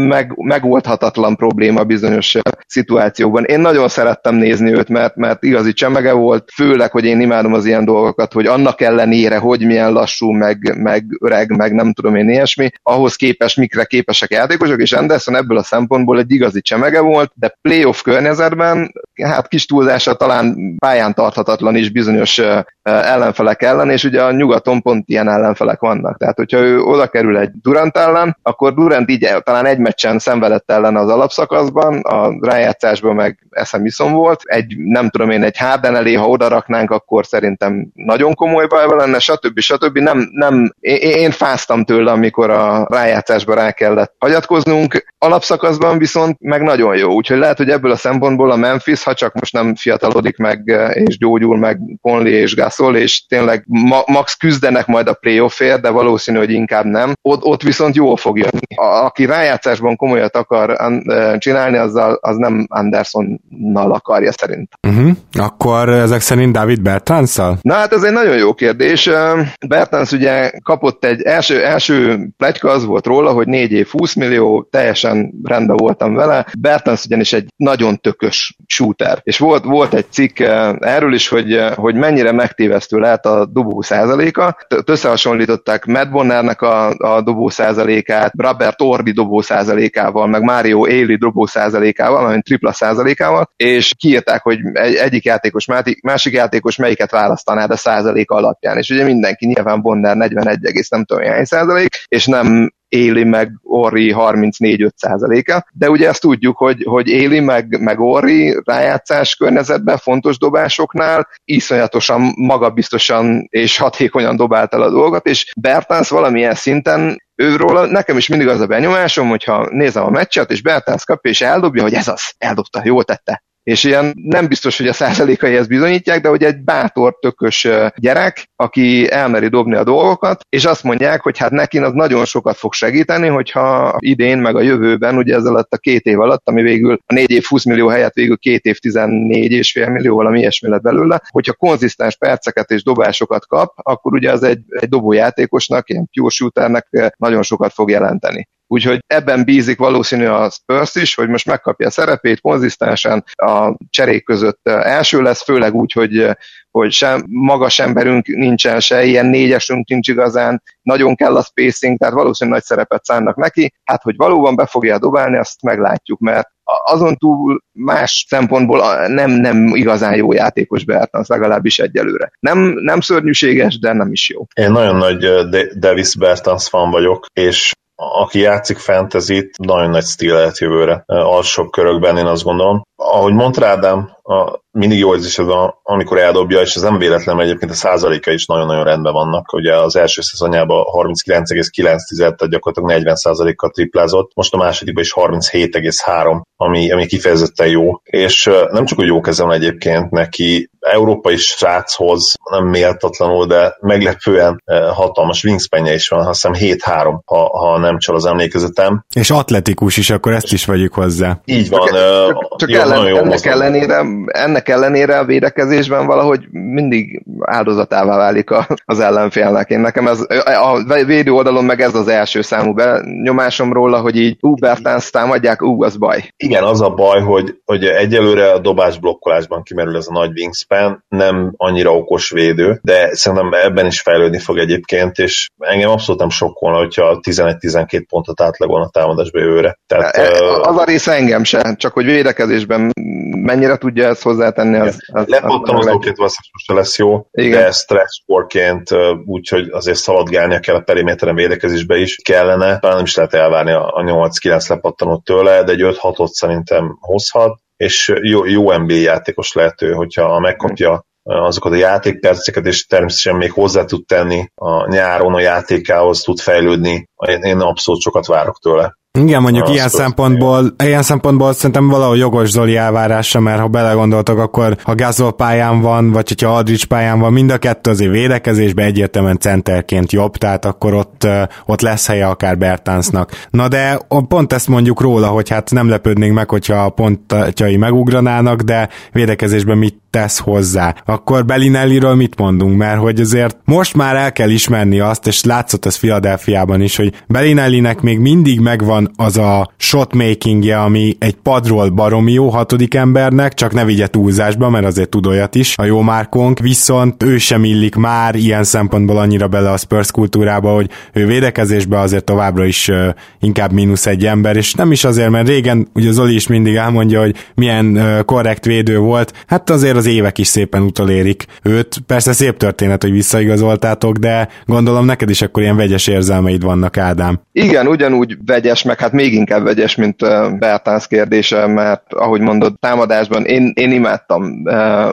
meg, megoldhatatlan probléma bizonyos szituációkban. Én nagyon szerettem nézni őt, mert, mert igazi csemege volt, főleg, hogy én imádom az ilyen dolgokat, hogy annak ellenére, hogy milyen lassú, meg, meg öreg, meg nem tudom én ilyesmi, ahhoz képest képes, mikre képesek játékosok, és Anderson ebből a szempontból egy igazi csemege volt, de playoff környezetben, hát kis túlzása talán pályán tarthatatlan is bizonyos ellenfelek ellen, és ugye a nyugaton pont ilyen ellenfelek vannak. Tehát, hogyha ő oda kerül egy Durant ellen, akkor Durant így talán egy meccsen szenvedett ellen az alapszakaszban, a rájátszásban meg eszem iszom volt. Egy, nem tudom én, egy Harden elé, ha oda raknánk, akkor szerintem nagyon komoly baj lenne, stb. stb. Nem, nem, én, én fáztam tőle, amikor a rájátszásba rá kellett hagyatkoznunk. Alapszakaszban viszont meg nagyon jó, úgyhogy lehet, hogy ebből a szempontból a Memphis, ha csak most nem fiatalodik meg és gyógyul meg Conley és Gasol, és tényleg ma- max küzdenek majd a playoffért, de valószínű, hogy inkább nem. Ott, ott viszont jól fog jönni. A, aki rájátszásban komolyat akar csinálni, azzal, az nem Andersonnal akarja szerint. Uh-huh. Akkor ezek szerint David Bertanszal? Na hát ez egy nagyon jó kérdés. Bertans ugye kapott egy első, első plegyka az volt róla, hogy 4 év 20 millió, teljesen rendben voltam vele. Bertans ugyanis egy nagyon tökös shooter. És volt, volt egy cikk erről is, hogy, hogy mennyire megtévesztő lehet a dobó százaléka. Összehasonlították Matt Bonnernek a, a dobó százalékát, Robert Orbi dobó százalékával, meg Mario Éli dobó százalékával, vagy tripla százalékával, és kiírták, hogy egy, egyik játékos, másik játékos melyiket választanád a százalék alapján. És ugye mindenki nyilván Bonner 41, nem tudom hány százalék, és nem Éli meg Orri 34-5 százaléka, de ugye ezt tudjuk, hogy, hogy Éli meg, meg Orri rájátszás környezetben fontos dobásoknál iszonyatosan magabiztosan és hatékonyan dobált el a dolgot, és Bertans valamilyen szinten őről nekem is mindig az a benyomásom, hogyha nézem a meccset, és Bertans kapja, és eldobja, hogy ez az, eldobta, jól tette és ilyen nem biztos, hogy a százalékai ezt bizonyítják, de hogy egy bátor, tökös gyerek, aki elmeri dobni a dolgokat, és azt mondják, hogy hát neki az nagyon sokat fog segíteni, hogyha idén, meg a jövőben, ugye ez alatt a két év alatt, ami végül a négy év 20 millió helyett végül két év 14 és fél millió, valami ilyesmi lett belőle, hogyha konzisztens perceket és dobásokat kap, akkor ugye az egy, egy dobójátékosnak, ilyen pure shooternek nagyon sokat fog jelenteni. Úgyhogy ebben bízik valószínű a Spurs is, hogy most megkapja a szerepét, konzisztensen a cserék között első lesz, főleg úgy, hogy, hogy sem magas emberünk nincsen se, ilyen négyesünk nincs igazán, nagyon kell a spacing, tehát valószínűleg nagy szerepet szánnak neki. Hát, hogy valóban be fogja dobálni, azt meglátjuk, mert azon túl más szempontból nem, nem igazán jó játékos Bertans, legalábbis egyelőre. Nem, nem szörnyűséges, de nem is jó. Én nagyon nagy Davis Bertans fan vagyok, és aki játszik fantasy nagyon nagy stíl lehet jövőre alsóbb körökben, én azt gondolom. Ahogy mondta Ádám, a, mindig jó ez is, ez a, amikor eldobja, és ez nem véletlen, mert egyébként a százaléka is nagyon-nagyon rendben vannak. Ugye az első szezonjában 39,9, tehát gyakorlatilag 40 százalékkal triplázott, most a másodikban is 37,3, ami, ami kifejezetten jó. És nem csak, hogy jó kezem egyébként neki, európai sráchoz nem méltatlanul, de meglepően hatalmas wingspanje is van, azt hiszem 7-3, ha, ha nem csal az emlékezetem. És atletikus is, akkor ezt is vegyük hozzá. Így van. Csak, csak jó, ellen, ennek, ellenére, ennek ellenére a védekezésben valahogy mindig áldozatává válik a, az ellenfélnek. Én nekem ez, a védő oldalon meg ez az első számú benyomásom róla, hogy így ú, Bertans támadják, ú, az baj. Igen, az a baj, hogy, hogy egyelőre a dobás blokkolásban kimerül ez a nagy wingspan, nem annyira okos védő, de szerintem ebben is fejlődni fog egyébként, és engem abszolút nem sokkolna, hogyha 11-12 pontot átlagol a támadásba jövőre. Tehát, az a része engem se, csak hogy védekezésben mennyire tudja ezt hozzátenni, az, az, Lepattanozóként az most lesz jó, Igen. de stretchborként úgyhogy azért szaladgálnia kell a periméteren védekezésbe is kellene, talán nem is lehet elvárni a 8-9 lepattanót tőle, de egy 5-6-ot szerintem hozhat, és jó, jó NBA játékos lehető, hogyha megkapja azokat a játékperceket, és természetesen még hozzá tud tenni a nyáron a játékához, tud fejlődni. Én, én abszolút sokat várok tőle. Igen, mondjuk ilyen szempontból, ilyen szempontból szerintem valahogy jogos Zoli elvárása, mert ha belegondoltak, akkor ha Gazol pályán van, vagy hogyha Adrics pályán van, mind a kettő azért védekezésben egyértelműen centerként jobb, tehát akkor ott, ott lesz helye akár Bertansnak. Na de pont ezt mondjuk róla, hogy hát nem lepődnénk meg, hogyha a pontjai megugranának, de védekezésben mit tesz hozzá. Akkor Bellinelliről mit mondunk? Mert hogy azért most már el kell ismerni azt, és látszott ez Philadelphiában is, hogy Bellinellinek még mindig megvan az a shotmakingje, ami egy padról baromi jó hatodik embernek, csak ne vigye túlzásba, mert azért tud olyat is, a jó márkónk, viszont ő sem illik már ilyen szempontból annyira bele a Spurs kultúrába, hogy ő védekezésbe azért továbbra is uh, inkább mínusz egy ember, és nem is azért, mert régen, ugye Zoli is mindig elmondja, hogy milyen uh, korrekt védő volt, hát azért az évek is szépen utolérik őt. Persze szép történet, hogy visszaigazoltátok, de gondolom neked is akkor ilyen vegyes érzelmeid vannak, Ádám. Igen, ugyanúgy vegyes, meg hát még inkább vegyes, mint Bertánsz kérdése, mert ahogy mondod, támadásban én, én imádtam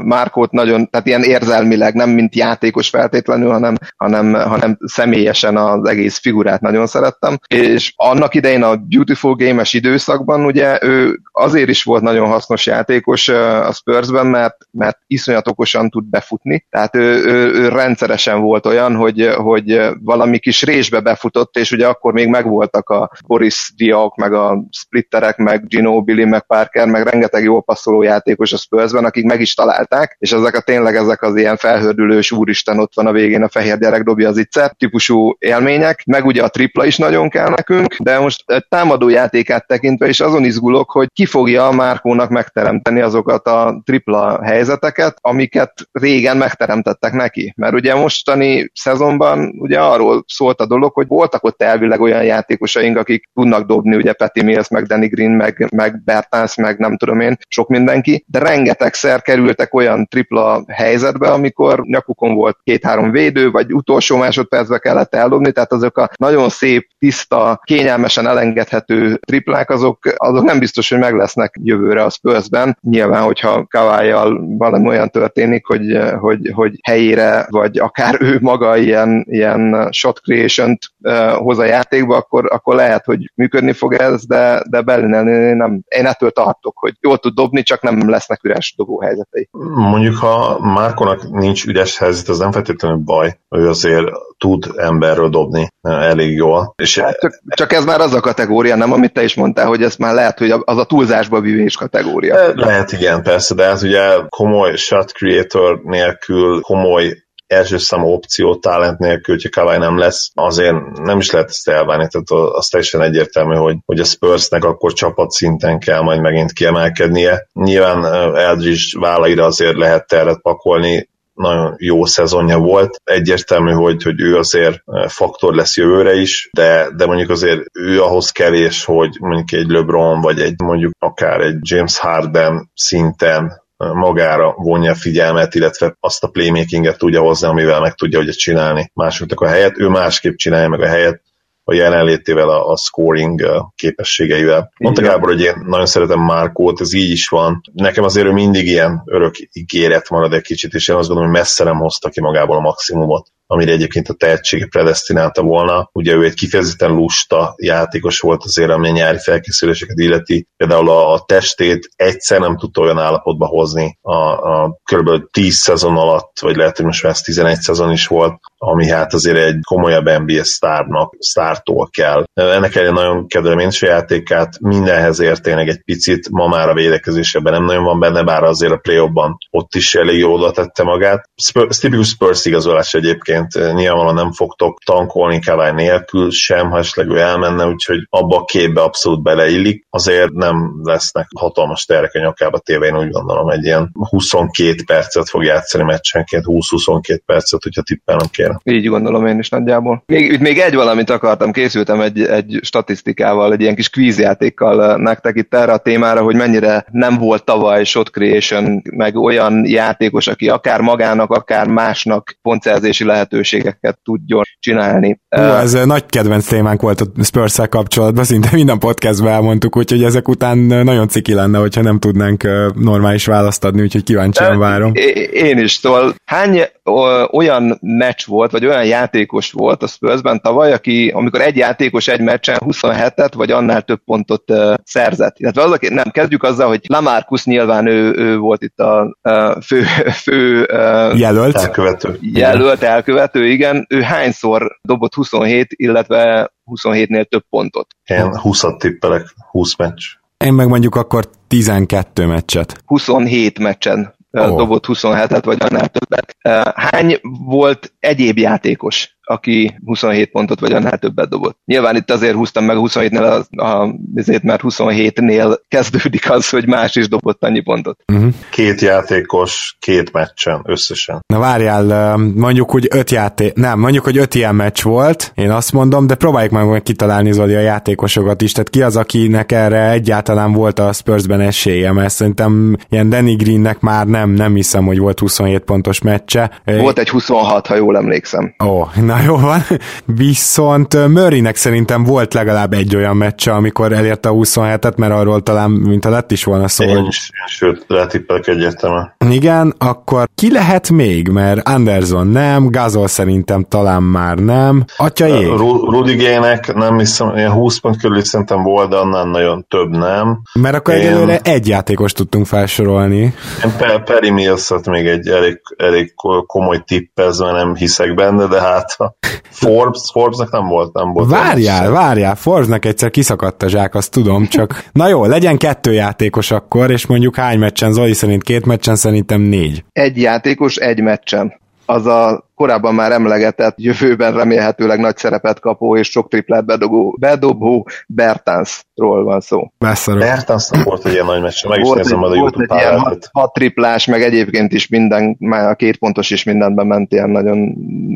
Márkót nagyon, tehát ilyen érzelmileg, nem mint játékos feltétlenül, hanem, hanem, hanem személyesen az egész figurát nagyon szerettem, és annak idején a Beautiful Game-es időszakban ugye ő azért is volt nagyon hasznos játékos a Spursben, mert, mert iszonyat okosan tud befutni, tehát ő, ő, ő rendszeresen volt olyan, hogy, hogy valami kis résbe befutott, és ugye akkor még megvoltak a Boris Diak, meg a Splitterek, meg Gino, Billy, meg Parker, meg rengeteg jól passzoló játékos a Spursben, akik meg is találták, és ezek a tényleg ezek az ilyen felhördülős úristen ott van a végén a fehér gyerek dobja az iccet típusú élmények, meg ugye a tripla is nagyon kell nekünk, de most támadó játékát tekintve is azon izgulok, hogy ki fogja a Márkónak megteremteni azokat a tripla helyzeteket, amiket régen megteremtettek neki. Mert ugye mostani szezonban ugye arról szólt a dolog, hogy voltak ott elvileg olyan játékosaink, akik tudnak dobni, ugye Petty Mills, meg Danny Green, meg, meg Bertans, meg nem tudom én, sok mindenki, de rengetegszer kerültek olyan tripla helyzetbe, amikor nyakukon volt két-három védő, vagy utolsó másodpercbe kellett eldobni, tehát azok a nagyon szép, tiszta, kényelmesen elengedhető triplák, azok, azok nem biztos, hogy meg lesznek jövőre a Spursben. Nyilván, hogyha Kavályjal valami olyan történik, hogy, hogy, hogy helyére, vagy akár ő maga ilyen, ilyen shot creation-t uh, hoz a játékba, akkor, akkor lehet, hogy működni fog ez, de, de Bellinelli nem, én ettől tartok, hogy jól tud dobni, csak nem lesznek üres helyzetei. Mondjuk, ha Márkonak nincs üres helyzet, az nem feltétlenül baj, hogy azért tud emberről dobni elég jól. És hát csak, csak ez már az a kategória, nem, amit te is mondtál, hogy ez már lehet, hogy az a túlzásba vívés kategória. Lehet, igen, persze, de ez ugye komoly shot creator nélkül, komoly első számú opció talent nélkül, hogyha Kawai nem lesz, azért nem is lehet ezt elvárni, tehát az teljesen egyértelmű, hogy, hogy a Spursnek akkor csapat szinten kell majd megint kiemelkednie. Nyilván Eldridge vállaira azért lehet terret pakolni, nagyon jó szezonja volt. Egyértelmű, hogy, hogy ő azért faktor lesz jövőre is, de, de mondjuk azért ő ahhoz kevés, hogy mondjuk egy LeBron, vagy egy mondjuk akár egy James Harden szinten magára vonja a figyelmet, illetve azt a playmakinget tudja hozni, amivel meg tudja ugye csinálni másoknak a helyet. Ő másképp csinálja meg a helyet, a jelenlétével, a, a scoring képességeivel. Mondta Gábor, hogy én nagyon szeretem Márkót, ez így is van. Nekem azért ő mindig ilyen örök ígéret marad egy kicsit, és én azt gondolom, hogy messze nem hozta ki magából a maximumot amire egyébként a tehetsége predestinálta volna. Ugye ő egy kifejezetten lusta játékos volt azért, ami a nyári felkészüléseket illeti. Például a, a testét egyszer nem tudta olyan állapotba hozni a, a kb. 10 szezon alatt, vagy lehet, hogy most már ez 11 szezon is volt, ami hát azért egy komolyabb NBA sztárnak, sztártól kell. Ennek ellenére nagyon kedvelem én is a játékát, mindenhez ért tényleg egy picit, ma már a védekezésében nem nagyon van benne, bár azért a play ott is elég jól tette magát. Spurs, tipikus Spurs igazolás egyébként egyébként nyilvánvalóan nem fogtok tankolni Kawai nélkül sem, ha esetleg ő elmenne, úgyhogy abba a képbe abszolút beleillik. Azért nem lesznek hatalmas terek a nyakába téve, én úgy gondolom, egy ilyen 22 percet fog játszani meccsenként, 20-22 percet, hogyha tippelnem kéne. Így gondolom én is nagyjából. Még, még egy valamit akartam, készültem egy, egy statisztikával, egy ilyen kis kvízjátékkal nektek itt erre a témára, hogy mennyire nem volt tavaly shot creation, meg olyan játékos, aki akár magának, akár másnak pontszerzési lehet lehetőségeket tudjon csinálni. Hú, ez nagy kedvenc témánk volt a spurs kapcsolatban, szinte minden podcastben elmondtuk, úgyhogy ezek után nagyon ciki lenne, hogyha nem tudnánk normális választ adni, úgyhogy kíváncsian várom. Én is, szóval hány olyan meccs volt, vagy olyan játékos volt a Spursben tavaly, aki, amikor egy játékos egy meccsen 27-et, vagy annál több pontot szerzett. Illetve az, nem, kezdjük azzal, hogy Lamarcus nyilván ő, ő volt itt a, a fő, fő jelölt. Elkövető. Jelölt, elkövető követő, igen, ő hányszor dobott 27, illetve 27-nél több pontot? Én 20-at tippelek, 20 meccs. Én meg mondjuk akkor 12 meccset. 27 meccsen oh. dobott 27-et, vagy annál többet. Hány volt egyéb játékos, aki 27 pontot vagy annál többet dobott. Nyilván itt azért húztam meg a 27-nél, a, a, azért, mert 27-nél kezdődik az, hogy más is dobott annyi pontot. Uh-huh. Két játékos, két meccsen összesen. Na várjál, mondjuk, hogy öt játék, nem, mondjuk, hogy öt ilyen meccs volt, én azt mondom, de próbáljuk meg kitalálni Zoli a játékosokat is, tehát ki az, akinek erre egyáltalán volt a Spursben esélye, mert szerintem ilyen Danny Greennek már nem, nem hiszem, hogy volt 27 pontos meccse. Volt egy 26, ha jól emlékszem. Ó, oh, jó van. Viszont Murraynek szerintem volt legalább egy olyan meccse, amikor elérte a 27-et, mert arról talán, mint a lett is volna szó. Én is, sőt, letippelek egyértelműen. Igen, akkor ki lehet még? Mert Anderson nem, Gazol szerintem talán már nem. Atya ég. Rudigének nem hiszem, ilyen 20 pont körül szerintem volt, de annál nagyon több nem. Mert akkor Én... egyelőre egy játékos tudtunk felsorolni. Én Perry mills még egy elég, elég komoly tippez, mert nem hiszek benne, de hát Forbes, Forbesnak nem volt, nem volt. Várjál, várjál, Forbesnak egyszer kiszakadt a zsák, azt tudom, csak na jó, legyen kettő játékos akkor, és mondjuk hány meccsen, Zoli szerint két meccsen, szerintem négy. Egy játékos, egy meccsen. Az a korábban már emlegetett, jövőben remélhetőleg nagy szerepet kapó és sok triplát bedobó, bedobó Bertansról van szó. Bertansnak volt egy ilyen nagy meccs, meg volt is nézem a Volt egy ilyen hat, hat, triplás, meg egyébként is minden, már a két pontos is mindenben ment ilyen nagyon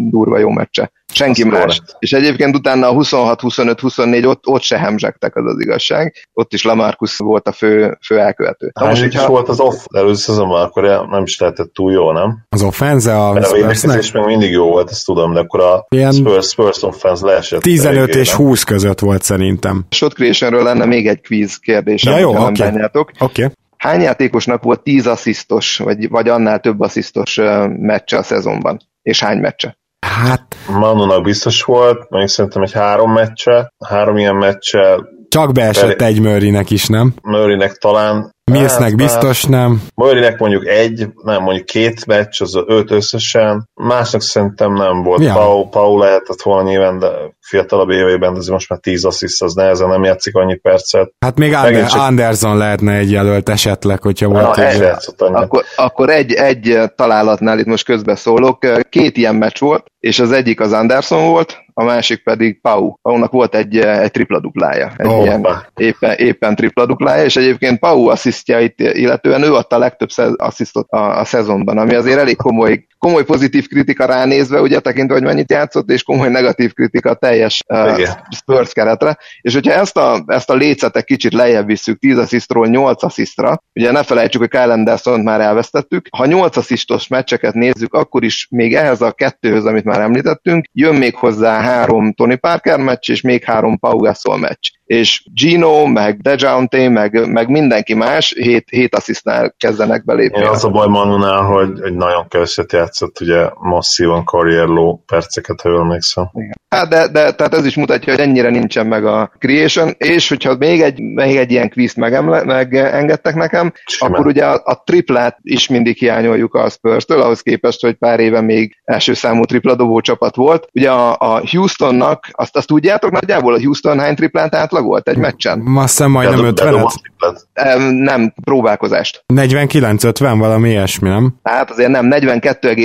durva jó meccse. Senki Azt más. Volt. És egyébként utána a 26-25-24 ott, ott se hemzsegtek, az az igazság. Ott is Lamarcus volt a fő, fő elkövető. Hány most, hogyha... volt az off előző szezonban, akkor nem is lehetett túl jó, nem? Az offense a, a még mindig jó volt, ezt tudom, de akkor a Ilyen Spurs, Spurs offense leesett. 15 és 20 között volt szerintem. Shot creationről lenne még egy quiz kérdésem, ja, jó, oké. Okay. Okay. Hány játékosnak volt 10 asszisztos, vagy, vagy annál több asszisztos meccse a szezonban? És hány meccse? Hát... Manunak biztos volt, mondjuk szerintem egy három meccse, három ilyen meccse. Csak beesett egy Murraynek is, nem? Murraynek talán Millsnek biztos nem. Murraynek mondjuk egy, nem, mondjuk két meccs, az öt összesen. Másnak szerintem nem volt. Ja. Pau, Pau lehetett volna nyilván, de fiatalabb éveiben, de most már tíz assziszt, az nehezen nem játszik annyi percet. Hát még Ander, csak... Anderson lehetne egy jelölt esetleg, hogyha volt egy... Akkor, akkor egy, egy találatnál itt most közbeszólok. Két ilyen meccs volt, és az egyik az Anderson volt, a másik pedig Pau. Paunak volt egy, egy tripla duplája. Egy oh, ilyen éppen, éppen tripla duplája, és egyébként Pau asszisztjait illetően ő adta a legtöbb asszisztot a, a szezonban, ami azért elég komoly, komoly pozitív kritika ránézve, ugye tekintve, hogy mennyit játszott, és komoly negatív kritika teljes uh, Spurs keretre. És hogyha ezt a, ezt a lécet egy kicsit lejjebb visszük 10 asszisztról 8 asszisztra, ugye ne felejtsük, hogy Kyle anderson már elvesztettük, ha 8 asszisztos meccseket nézzük, akkor is még ehhez a kettőhöz, amit már említettünk, jön még hozzá három Tony Parker meccs, és még három Pau Gasol meccs és Gino, meg Dejounte, meg, meg mindenki más hét, hét asszisztnál kezdenek belépni. Ja, az a baj Manunál, hogy egy nagyon keveset játszott, ugye masszívan karrier low perceket, ha jól emlékszem. Hát de, de, tehát ez is mutatja, hogy ennyire nincsen meg a creation, és hogyha még egy, még egy ilyen quiz megengedtek nekem, Simán. akkor ugye a, a triplát is mindig hiányoljuk a Spurs-től, ahhoz képest, hogy pár éve még első számú tripla dobó csapat volt. Ugye a, a Houstonnak, azt, azt tudjátok nagyjából, a Houston hány triplát átlagolt egy meccsen? Ma azt hiszem majdnem 50 Nem, próbálkozást. 49-50, valami ilyesmi, nem? Hát azért nem,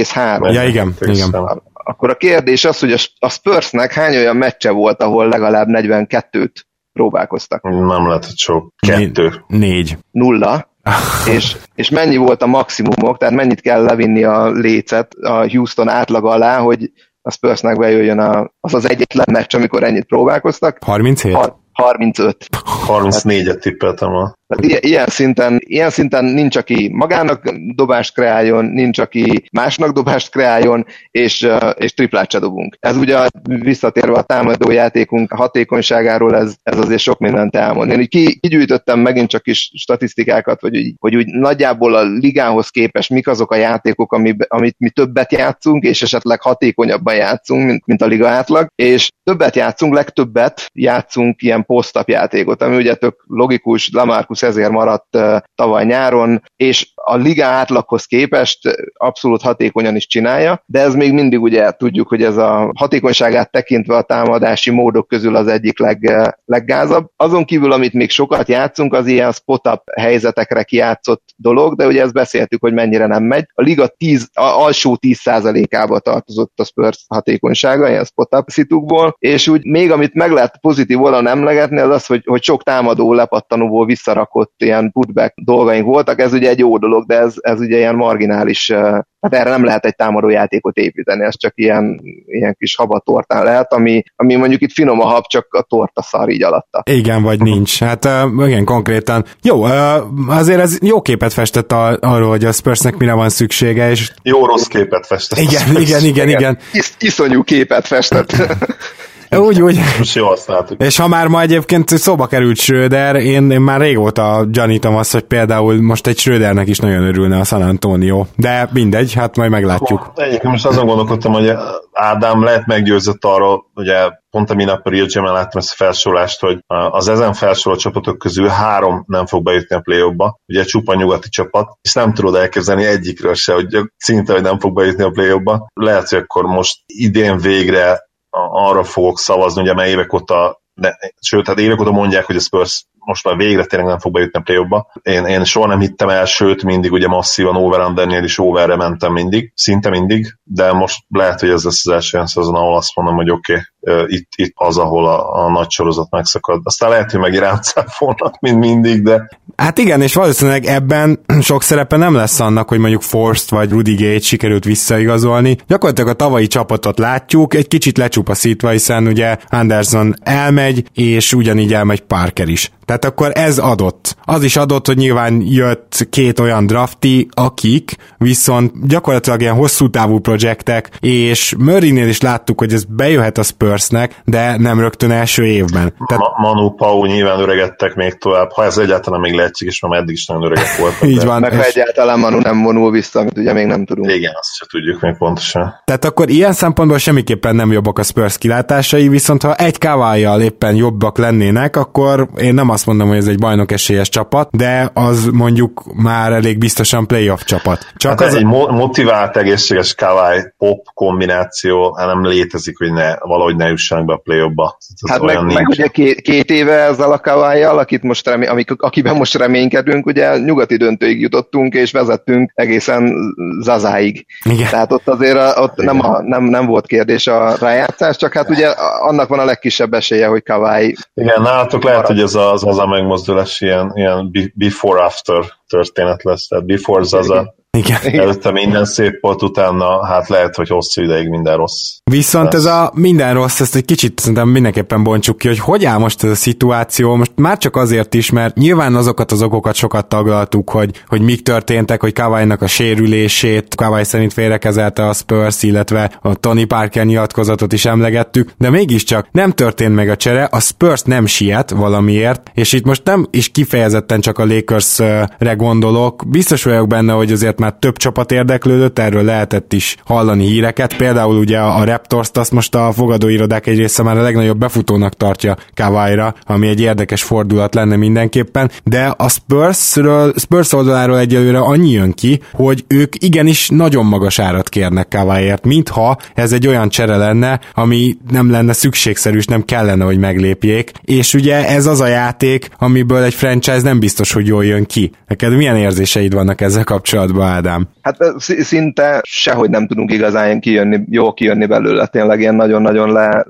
42,3. Ja, igen, igen. Akkor a kérdés az, hogy a Spursnek hány olyan meccse volt, ahol legalább 42-t próbálkoztak? Nem lehet, hogy sok. Kettő. Négy. Nulla. és, és mennyi volt a maximumok, tehát mennyit kell levinni a lécet a Houston átlag alá, hogy a Spursnek bejöjjön a, az az egyetlen meccs, amikor ennyit próbálkoztak. 37? Ha, 35. 34-et tippeltem a Ilyen, ilyen, szinten, ilyen szinten nincs, aki magának dobást kreáljon, nincs, aki másnak dobást kreáljon, és, és triplát se dobunk. Ez ugye visszatérve a támadó játékunk hatékonyságáról, ez, ez azért sok mindent elmond. Én ki, kigyűjtöttem megint csak is statisztikákat, hogy, úgy, hogy úgy nagyjából a ligához képest mik azok a játékok, ami, amit mi többet játszunk, és esetleg hatékonyabban játszunk, mint, mint a liga átlag, és többet játszunk, legtöbbet játszunk ilyen posztap játékot, ami ugye tök logikus, Lamarcus Adams ezért maradt tavaly nyáron, és a liga átlaghoz képest abszolút hatékonyan is csinálja, de ez még mindig ugye tudjuk, hogy ez a hatékonyságát tekintve a támadási módok közül az egyik leg, leggázabb. Azon kívül, amit még sokat játszunk, az ilyen spot-up helyzetekre kijátszott dolog, de ugye ezt beszéltük, hogy mennyire nem megy. A liga 10, a alsó 10%-ába tartozott a Spurs hatékonysága, ilyen spot-up szitukból, és úgy még amit meg lehet pozitív oldalon emlegetni, az az, hogy, hogy sok támadó lepattanóból visszarakott ilyen putback dolgaink voltak, ez ugye egy jó dolog, de ez, ez ugye ilyen marginális Hát erre nem lehet egy támadó játékot építeni, ez csak ilyen, ilyen kis habatortán lehet, ami, ami mondjuk itt finom a hab, csak a torta szar így alatta. Igen, vagy nincs. Hát uh, igen, konkrétan. Jó, uh, azért ez jó képet festett arról, hogy a Spursnek mire van szüksége, és... Jó rossz képet festett. Igen, igen, igen, igen, igen. Is, iszonyú képet festett. Úgy, úgy. Most jó használtuk. És ha már ma egyébként szóba került Schröder, én, én már régóta gyanítom azt, hogy például most egy Schrödernek is nagyon örülne a San Antonio. De mindegy, hát majd meglátjuk. Egyébként most azon gondolkodtam, hogy Ádám lehet meggyőzött arról, ugye pont a minap a Real láttam ezt a felsorolást, hogy az ezen felsorolt csapatok közül három nem fog bejutni a play ba ugye csupa nyugati csapat, és nem tudod elképzelni egyikről se, hogy szinte, hogy nem fog bejutni a play ba Lehet, hogy akkor most idén végre arra fogok szavazni, ugye, mert évek óta, de, sőt, hát évek óta mondják, hogy a Spurs most már végre tényleg nem fog bejutni a play Én, én soha nem hittem el, sőt, mindig ugye masszívan over is overre mentem mindig, szinte mindig, de most lehet, hogy ez lesz az első olyan szezon, ahol azt mondom, hogy oké, okay, itt, itt az, ahol a, a nagy sorozat megszakad. Aztán lehet, hogy megint rácáfolnak, mint mindig, de... Hát igen, és valószínűleg ebben sok szerepe nem lesz annak, hogy mondjuk Forst vagy Rudy Gate sikerült visszaigazolni. Gyakorlatilag a tavalyi csapatot látjuk, egy kicsit lecsupaszítva, hiszen ugye Anderson elmegy, és ugyanígy elmegy Parker is. Tehát akkor ez adott. Az is adott, hogy nyilván jött két olyan drafti, akik viszont gyakorlatilag ilyen hosszú távú projektek, és Murraynél is láttuk, hogy ez bejöhet a Spursnek, de nem rögtön első évben. Tehát... Ma- Manu, Pau nyilván öregedtek még tovább, ha ez egyáltalán még lehetséges, mert eddig is nagyon öregek voltak. Így van. Meg és... egyáltalán Manu nem vonul vissza, amit ugye még nem tudunk. Igen, azt se tudjuk még pontosan. Tehát akkor ilyen szempontból semmiképpen nem jobbak a Spurs kilátásai, viszont ha egy kávájjal éppen jobbak lennének, akkor én nem azt azt mondom, hogy ez egy bajnok esélyes csapat, de az mondjuk már elég biztosan playoff csapat. Csak hát az egy mo- motivált, egészséges Kawai pop kombináció hát nem létezik, hogy ne, valahogy ne jussanak be a playoffba. Hát meg, meg ugye két, két éve ezzel a kawai akit most remé, amik, akiben most reménykedünk, ugye nyugati döntőig jutottunk, és vezettünk egészen Zazáig. Igen. Tehát ott azért ott nem, a, nem, nem volt kérdés a rájátszás, csak hát ugye annak van a legkisebb esélye, hogy Kawai Igen, nálatok lehet, hogy ez az, az a megmozdulás ilyen, ilyen before-after történet lesz, tehát before Zaza, igen. Előtte minden szép volt, utána hát lehet, hogy hosszú ideig minden rossz. Viszont ez a minden rossz, ezt egy kicsit szerintem mindenképpen bontsuk ki, hogy hogy áll most ez a szituáció, most már csak azért is, mert nyilván azokat az okokat sokat taglaltuk, hogy, hogy mik történtek, hogy Kawai-nak a sérülését, Kawai szerint félrekezelte a Spurs, illetve a Tony Parker nyilatkozatot is emlegettük, de mégiscsak nem történt meg a csere, a Spurs nem siet valamiért, és itt most nem is kifejezetten csak a Lakers-re gondolok, biztos vagyok benne, hogy azért már több csapat érdeklődött, erről lehetett is hallani híreket, például ugye a Raptors-t azt most a fogadóirodák egy része már a legnagyobb befutónak tartja Kawai-ra, ami egy érdekes fordulat lenne mindenképpen, de a Spurs-ről, Spurs oldaláról egyelőre annyi jön ki, hogy ők igenis nagyon magas árat kérnek Kawaiért, mintha ez egy olyan csere lenne, ami nem lenne szükségszerű, és nem kellene, hogy meglépjék, és ugye ez az a játék, amiből egy franchise nem biztos, hogy jól jön ki. Neked milyen érzéseid vannak ezzel kapcsolatban? Ádám? Hát szinte sehogy nem tudunk igazán kijönni, jó kijönni belőle, tényleg ilyen nagyon-nagyon le,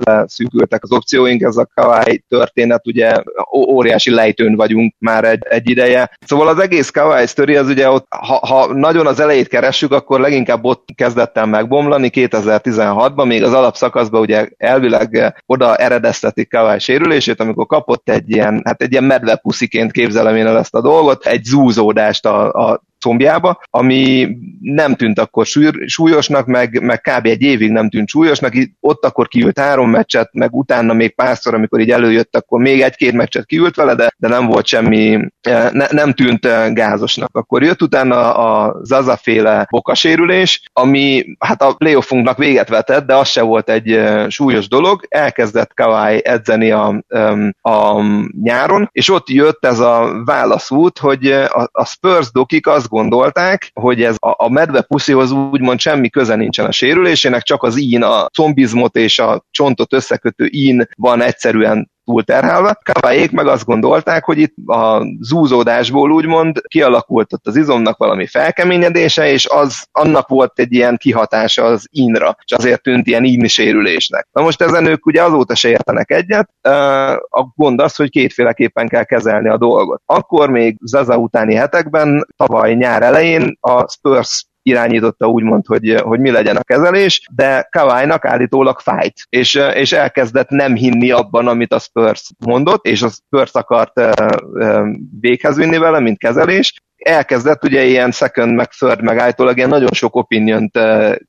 az opcióink, ez a Kawai történet, ugye óriási lejtőn vagyunk már egy, egy ideje. Szóval az egész Kawai sztori, az ugye ott, ha, ha nagyon az elejét keressük, akkor leginkább ott kezdett el megbomlani 2016-ban, még az alapszakaszban ugye elvileg oda eredeztetik Kawai sérülését, amikor kapott egy ilyen, hát egy ilyen medvepusziként képzelem én el ezt a dolgot, egy zúzódást a, a combjába, ami nem tűnt akkor súlyosnak, meg, meg kb. egy évig nem tűnt súlyosnak, ott akkor kiült három meccset, meg utána még párszor, amikor így előjött, akkor még egy-két meccset kiült vele, de, de nem volt semmi, ne, nem tűnt gázosnak. Akkor jött utána a Zaza bokasérülés, ami hát a playoffunknak véget vetett, de az se volt egy súlyos dolog. Elkezdett Kawai edzeni a, a nyáron, és ott jött ez a válaszút, hogy a, a Spurs dokik azt gondolták, hogy ez a, a medve puszihoz úgymond semmi köze nincsen a sérülésének, csak az ín, a combizmot és a csontot összekötő ín van egyszerűen túlterhelve. Kavályék meg azt gondolták, hogy itt a zúzódásból úgymond kialakult ott az izomnak valami felkeményedése, és az annak volt egy ilyen kihatása az inra, és azért tűnt ilyen íni sérülésnek. Na most ezen ők ugye azóta se értenek egyet, a gond az, hogy kétféleképpen kell kezelni a dolgot. Akkor még Zaza utáni hetekben, tavaly nyár elején a Spurs irányította úgymond, hogy, hogy mi legyen a kezelés, de Kawai-nak állítólag fájt, és, és elkezdett nem hinni abban, amit a Spurs mondott, és a Spurs akart véghez vinni vele, mint kezelés, elkezdett ugye ilyen second, meg third, meg állítólag ilyen nagyon sok opiniont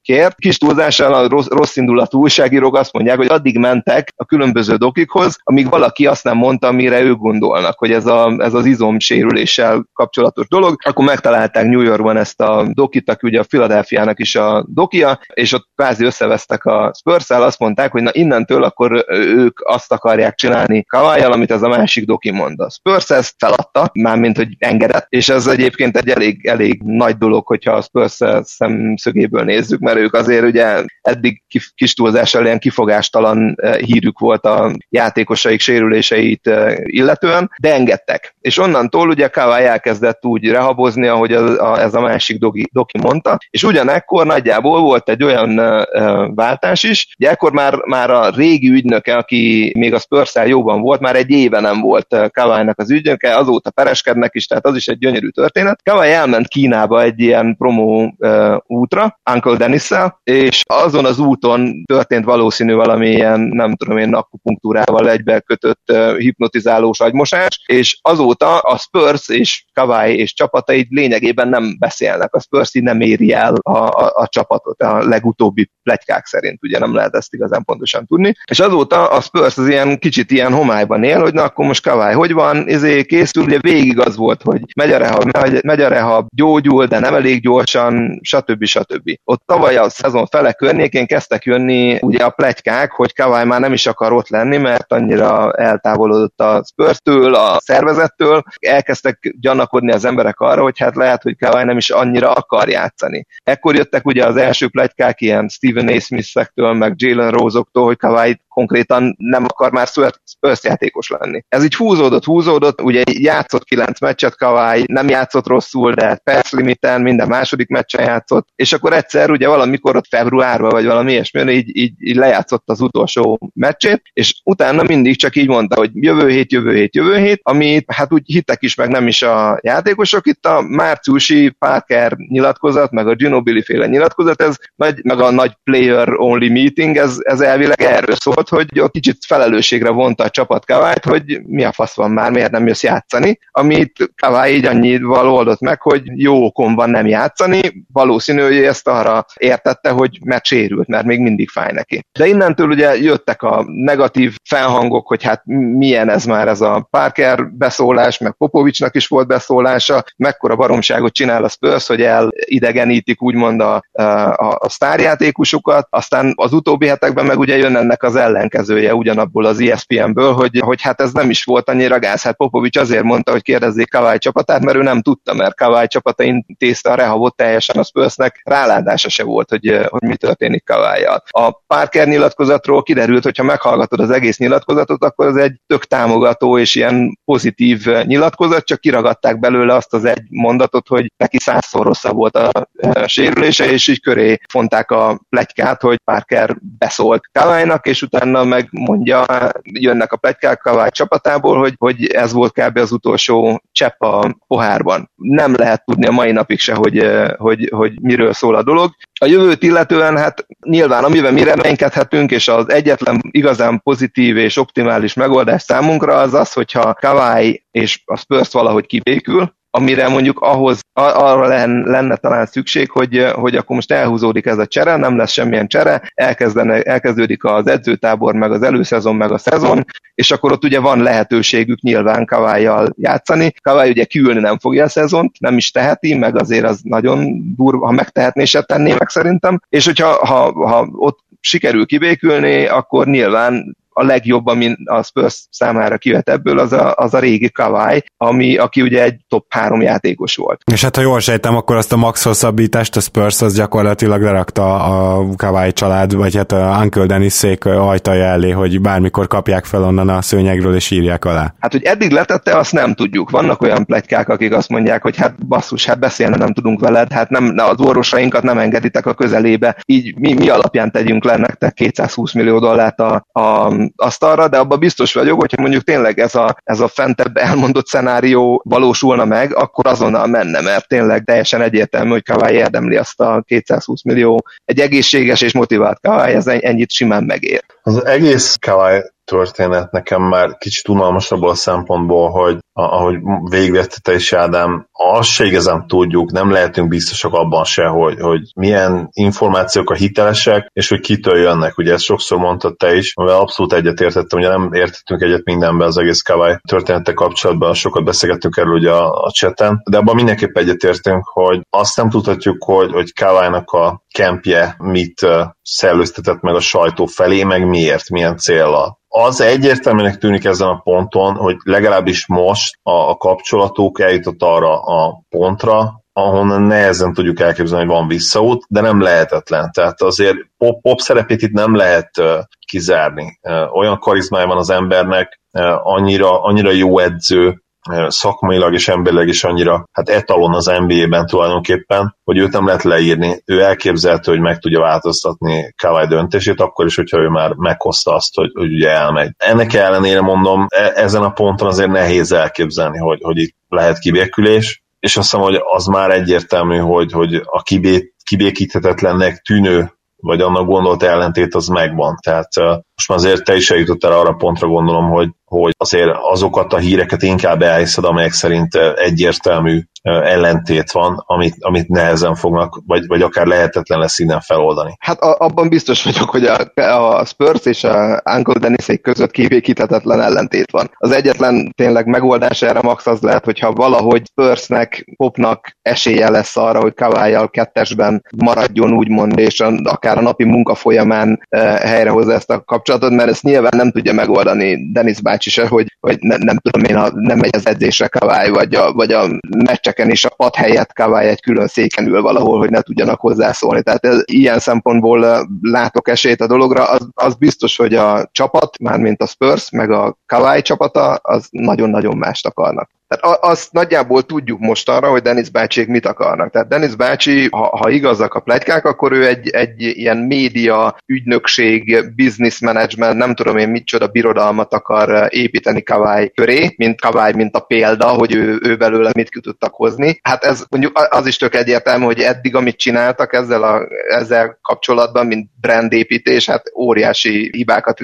kért. Kis túlzással a rossz, rossz indulatú újságírók azt mondják, hogy addig mentek a különböző dokikhoz, amíg valaki azt nem mondta, amire ők gondolnak, hogy ez, a, ez az izomsérüléssel kapcsolatos dolog. Akkor megtalálták New Yorkban ezt a dokit, aki ugye a Philadelphia-nak is a dokia, és ott kvázi összevesztek a spurs azt mondták, hogy na innentől akkor ők azt akarják csinálni Kawai-jal, amit ez a másik doki mond. A Spurs ezt feladta, mármint, hogy engedett, és ez egy egyébként egy elég, elég nagy dolog, hogyha a Spurs szemszögéből nézzük, mert ők azért ugye eddig kis túlzással ilyen kifogástalan eh, hírük volt a játékosaik sérüléseit eh, illetően, de engedtek. És onnantól ugye Kawai elkezdett úgy rehabozni, ahogy az, a, ez a másik doki, doki mondta, és ugyanekkor nagyjából volt egy olyan uh, váltás is, ugye ekkor már, már a régi ügynöke, aki még a spurs jóban volt, már egy éve nem volt Kawai-nak az ügynöke, azóta pereskednek is, tehát az is egy gyönyörű történet, történet. Kawai elment Kínába egy ilyen promó útra, Uncle dennis és azon az úton történt valószínű valamilyen, nem tudom én, akupunktúrával egybekötött uh, hipnotizálós agymosás, és azóta a Spurs és Kawai és csapatai lényegében nem beszélnek. A Spurs így nem éri el a, a, a csapatot a legutóbbi plegykák szerint, ugye nem lehet ezt igazán pontosan tudni. És azóta a Spurs az ilyen kicsit ilyen homályban él, hogy na akkor most Kawai hogy van, izé készül, ugye végig az volt, hogy megy a rehab, megy, a rehab, gyógyul, de nem elég gyorsan, stb. stb. Ott tavaly a szezon fele környékén kezdtek jönni ugye a plegykák, hogy Kawai már nem is akar ott lenni, mert annyira eltávolodott a Spurs-től, a szervezettől, elkezdtek gyanakodni az emberek arra, hogy hát lehet, hogy Kawai nem is annyira akar játszani. Ekkor jöttek ugye az első plegykák ilyen Steven A. Smith-ektől, meg Jalen Rose-októl, hogy Kawai konkrétan nem akar már Spurs játékos lenni. Ez így húzódott, húzódott, ugye játszott kilenc meccset Kawai, nem játszott rosszul, de perc limiten minden második meccsen játszott, és akkor egyszer ugye valamikor ott februárban, vagy valami ilyesmi, így, így, így lejátszott az utolsó meccsét, és utána mindig csak így mondta, hogy jövő hét, jövő hét, jövő hét, amit hát úgy hittek is, meg nem is a játékosok. Itt a márciusi Parker nyilatkozat, meg a Ginobili féle nyilatkozat, ez nagy, meg a nagy player only meeting, ez, ez elvileg erről szól, volt, hogy a kicsit felelősségre vonta a csapat Kavályt, hogy mi a fasz van már, miért nem jössz játszani, amit Kavály így annyival oldott meg, hogy jó okon van nem játszani, valószínű, hogy ezt arra értette, hogy mert sérült, mert még mindig fáj neki. De innentől ugye jöttek a negatív felhangok, hogy hát milyen ez már ez a Parker beszólás, meg Popovicsnak is volt beszólása, mekkora baromságot csinál a Spurs, hogy elidegenítik úgymond a, a, a sztárjátékosokat, aztán az utóbbi hetekben meg ugye jön ennek az ellenkezője ugyanabból az ESPN-ből, hogy, hogy hát ez nem is volt annyira gáz. Hát Popovics azért mondta, hogy kérdezzék Kavály csapatát, mert ő nem tudta, mert Kavály csapata intézte a rehavot teljesen a Spursnek, ráládása se volt, hogy, hogy mi történik Kavályjal. A Parker nyilatkozatról kiderült, hogy ha meghallgatod az egész nyilatkozatot, akkor ez egy tök támogató és ilyen pozitív nyilatkozat, csak kiragadták belőle azt az egy mondatot, hogy neki százszor rosszabb volt a sérülése, és így köré fonták a plegykát, hogy Parker beszólt Kaválynak, és utána meg mondja, jönnek a plegykák Kavály csapatából, hogy, hogy ez volt kb. az utolsó csepp a pohárban. Nem lehet tudni a mai napig se, hogy, hogy, hogy miről szól a dolog. A jövőt illetően, hát nyilván amiben mi reménykedhetünk, és az egyetlen igazán pozitív és optimális megoldás számunkra az az, hogyha Kavály és a Spurs valahogy kibékül, amire mondjuk ahhoz arra lenne talán szükség, hogy, hogy akkor most elhúzódik ez a csere, nem lesz semmilyen csere, elkezdődik az edzőtábor, meg az előszezon, meg a szezon, és akkor ott ugye van lehetőségük nyilván Kavályjal játszani. Kavály ugye kiülni nem fogja a szezont, nem is teheti, meg azért az nagyon durva, ha megtehetné, se tenné meg szerintem. És hogyha ha, ha ott sikerül kibékülni, akkor nyilván a legjobb, ami a Spurs számára kivet ebből, az a, az a régi Kawai, ami, aki ugye egy top három játékos volt. És hát ha jól sejtem, akkor azt a max hosszabbítást a Spurs az gyakorlatilag lerakta a Kawai család, vagy hát a Uncle Dennis szék ajtaja elé, hogy bármikor kapják fel onnan a szőnyegről és írják alá. Hát, hogy eddig letette, azt nem tudjuk. Vannak olyan plegykák, akik azt mondják, hogy hát basszus, hát beszélni nem tudunk veled, hát nem, az orvosainkat nem engeditek a közelébe, így mi, mi alapján tegyünk le nektek 220 millió dollárt a, a asztalra, de abban biztos vagyok, hogyha mondjuk tényleg ez a, ez a fentebb elmondott szenárió valósulna meg, akkor azonnal menne, mert tényleg teljesen egyértelmű, hogy Kawai érdemli azt a 220 millió. Egy egészséges és motivált Kawai, ez ennyit simán megér. Az egész Kawai történet nekem már kicsit unalmasabb a szempontból, hogy ahogy végvette te is Ádám, azt se igazán tudjuk, nem lehetünk biztosak abban se, hogy, hogy milyen információk a hitelesek, és hogy kitől jönnek. Ugye ezt sokszor mondtad te is, amivel abszolút egyetértettem, ugye nem értettünk egyet mindenben az egész Kavály története kapcsolatban, sokat beszélgettünk erről ugye a, a cseten, de abban mindenképp egyetértünk, hogy azt nem tudhatjuk, hogy, hogy Kaválynak a kempje mit szellőztetett meg a sajtó felé, meg miért, milyen célra az egyértelműnek tűnik ezen a ponton, hogy legalábbis most a, a kapcsolatuk eljutott arra a pontra, ahonnan nehezen tudjuk elképzelni, hogy van visszaút, de nem lehetetlen. Tehát azért pop, pop szerepét itt nem lehet kizárni. Olyan karizmája van az embernek, annyira, annyira jó edző, szakmailag és emberileg is annyira hát etalon az NBA-ben tulajdonképpen, hogy őt nem lehet leírni. Ő elképzelhető, hogy meg tudja változtatni Kawai döntését, akkor is, hogyha ő már meghozta azt, hogy, hogy ugye elmegy. Ennek ellenére mondom, e- ezen a ponton azért nehéz elképzelni, hogy, hogy itt lehet kibékülés, és azt hiszem, hogy az már egyértelmű, hogy, hogy a kibé, kibékíthetetlennek tűnő vagy annak gondolt ellentét az megvan. Tehát most már azért te is eljutottál arra pontra gondolom, hogy, hogy azért azokat a híreket inkább elhiszed, amelyek szerint egyértelmű ellentét van, amit, amit nehezen fognak, vagy, vagy akár lehetetlen lesz innen feloldani. Hát a, abban biztos vagyok, hogy a, a Spurs és a Uncle Dennis között kivékíthetetlen ellentét van. Az egyetlen tényleg megoldás erre max az lehet, hogyha valahogy Spursnek, Popnak esélye lesz arra, hogy Kavályjal kettesben maradjon úgymond, és a, akár a napi munka folyamán e, helyrehozza ezt a kapcsolatot, mert ezt nyilván nem tudja megoldani Dennis bácsi se, hogy, hogy ne, nem tudom én, ha nem megy az edzésre Kavály, vagy a, vagy a meccs meccseken is a pad helyett Kavály egy külön széken ül valahol, hogy ne tudjanak hozzászólni. Tehát ez, ilyen szempontból látok esélyt a dologra. Az, az biztos, hogy a csapat, mármint a Spurs, meg a Kavály csapata, az nagyon-nagyon mást akarnak. Tehát azt nagyjából tudjuk most arra, hogy Denis bácsiék mit akarnak. Tehát Denis bácsi, ha, ha igazak a plegykák, akkor ő egy, egy ilyen média, ügynökség, business management, nem tudom én micsoda birodalmat akar építeni Kavály köré, mint Kavály, mint a példa, hogy ő, ő belőle mit ki tudtak hozni. Hát ez mondjuk az is tök egyértelmű, hogy eddig, amit csináltak ezzel, a, ezzel kapcsolatban, mint brandépítés, hát óriási hibákat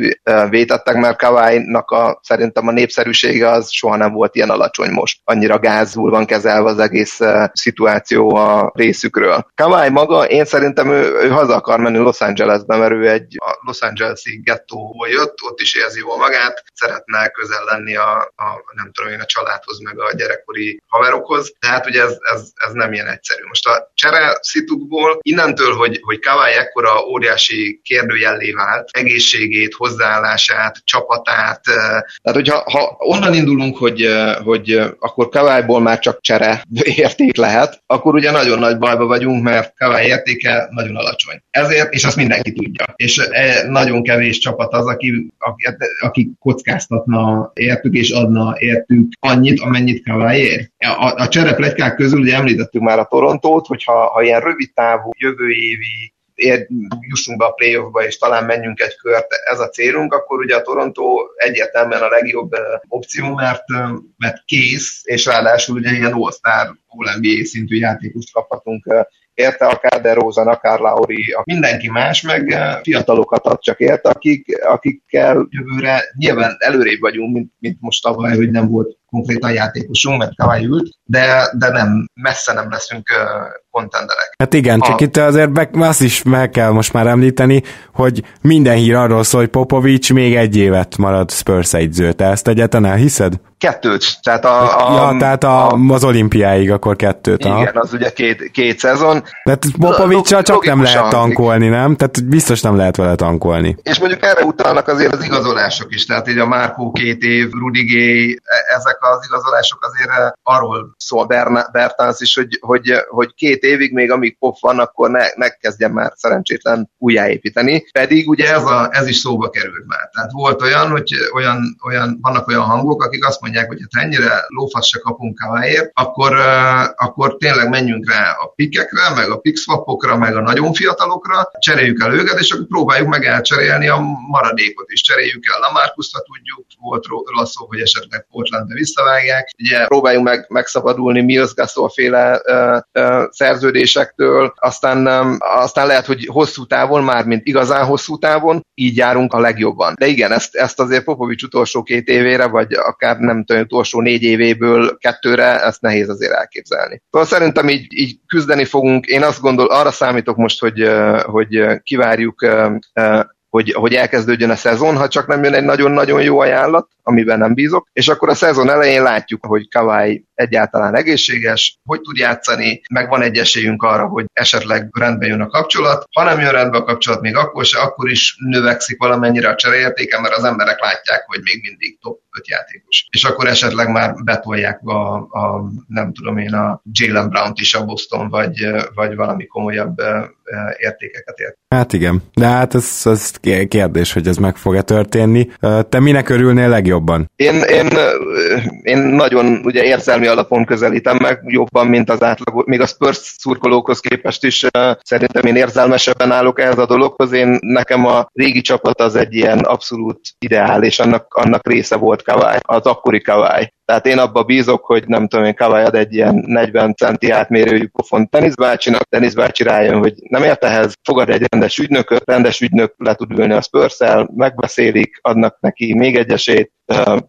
vétettek, mert Kaválynak a, szerintem a népszerűsége az soha nem volt ilyen alacsony most annyira gázul van kezelve az egész szituáció a részükről. Kawai maga, én szerintem ő, ő haza akar menni Los Angelesbe, mert ő egy a Los Angeles-i gettóból jött, ott is érzi jól magát, szeretne közel lenni a, a nem tudom én, a családhoz, meg a gyerekkori haverokhoz, tehát ugye ez, ez, ez nem ilyen egyszerű. Most a csere szitukból innentől, hogy, hogy Kawai ekkora óriási kérdőjellé vált, egészségét, hozzáállását, csapatát, tehát hogyha ha onnan indulunk, hogy, hogy akkor Kavályból már csak csere érték lehet, akkor ugye nagyon nagy bajba vagyunk, mert Kavály értéke nagyon alacsony. Ezért, és azt mindenki tudja. És e, nagyon kevés csapat az, aki, aki, aki kockáztatna értük és adna értük annyit, amennyit Kavály ér. A, a csereplegykák közül ugye említettük már a Torontót, hogyha ha ilyen rövid távú, jövő évi ér, jussunk be a playoffba, és talán menjünk egy kört, ez a célunk, akkor ugye a Toronto egyértelműen a legjobb opció, mert, mert kész, és ráadásul ugye ilyen all-star, All-NBA szintű játékust kaphatunk érte, akár De Rosen, akár Lauri, mindenki más, meg fiatalokat ad csak érte, akik, akikkel jövőre nyilván előrébb vagyunk, mint, mint most tavaly, hogy nem volt konkrétan játékosunk, mert Kawai ült, de, de nem, messze nem leszünk kontenderek. Hát igen, csak a... itt azért meg, azt is meg kell most már említeni, hogy minden hír arról szól, hogy Popovics még egy évet marad Spurs egyző. Te ezt egyetlen elhiszed? Kettőt. Tehát, a, a, ja, tehát a, a, az olimpiáig akkor kettőt. Igen, aha. az ugye két, két szezon. Tehát Popovicsal csak nem lehet tankolni, nem? Tehát biztos nem lehet vele tankolni. És mondjuk erre utalnak azért az igazolások is. Tehát így a Márkó két év, Rudigé, e- ezek az igazolások azért arról szól Bertans is, hogy, hogy, hogy két évig még amíg pop van, akkor ne, ne kezdjen már szerencsétlen újjáépíteni. Pedig ugye ez, a, ez is szóba került már. Tehát volt olyan, hogy olyan, olyan, vannak olyan hangok, akik azt mondják, hogy ha ennyire lófasz se kapunk Kaváért, akkor, akkor tényleg menjünk rá a pikekre, meg a pickswapokra, meg a nagyon fiatalokra, cseréljük el őket, és akkor próbáljuk meg elcserélni a maradékot is. Cseréljük el Lamarcus, tudjuk, volt róla szó, hogy esetleg Portlandbe visszavágják. Ugye próbáljunk meg megszabadulni Mills Gasol féle uh, uh, szerződésektől, aztán, um, aztán lehet, hogy hosszú távon, már mint igazán hosszú távon, így járunk a legjobban. De igen, ezt, ezt azért Popovics utolsó két évére, vagy akár nem tudom, utolsó négy évéből kettőre, ezt nehéz azért elképzelni. Szóval szerintem így, így küzdeni fogunk. Én azt gondol, arra számítok most, hogy, hogy kivárjuk hogy, hogy elkezdődjön a szezon, ha csak nem jön egy nagyon-nagyon jó ajánlat, amiben nem bízok, és akkor a szezon elején látjuk, hogy Kawai egyáltalán egészséges, hogy tud játszani, meg van egy esélyünk arra, hogy esetleg rendbe jön a kapcsolat. Ha nem jön rendbe a kapcsolat, még akkor se, akkor is növekszik valamennyire a csereértéke, mert az emberek látják, hogy még mindig top 5 játékos. És akkor esetleg már betolják a, a nem tudom én, a Jalen Brown-t is a Boston, vagy, vagy valami komolyabb értékeket ért. Hát igen, de hát ez, ez kérdés, hogy ez meg fog-e történni. Te minek örülnél legjobban? Én, én, én nagyon ugye érzelmi alapon közelítem meg jobban, mint az átlag, még a Spurs szurkolókhoz képest is szerintem én érzelmesebben állok ehhez a dologhoz. Én nekem a régi csapat az egy ilyen abszolút ideál, és annak, annak része volt Kawai, az akkori Kawai. Tehát én abba bízok, hogy nem tudom én, Kawai ad egy ilyen 40 centi átmérőjű pofon teniszbácsinak, teniszbácsi rájön, hogy nem ért ehhez, fogad egy rendes ügynököt, rendes ügynök le tud ülni a spurs megbeszélik, adnak neki még egy esélyt,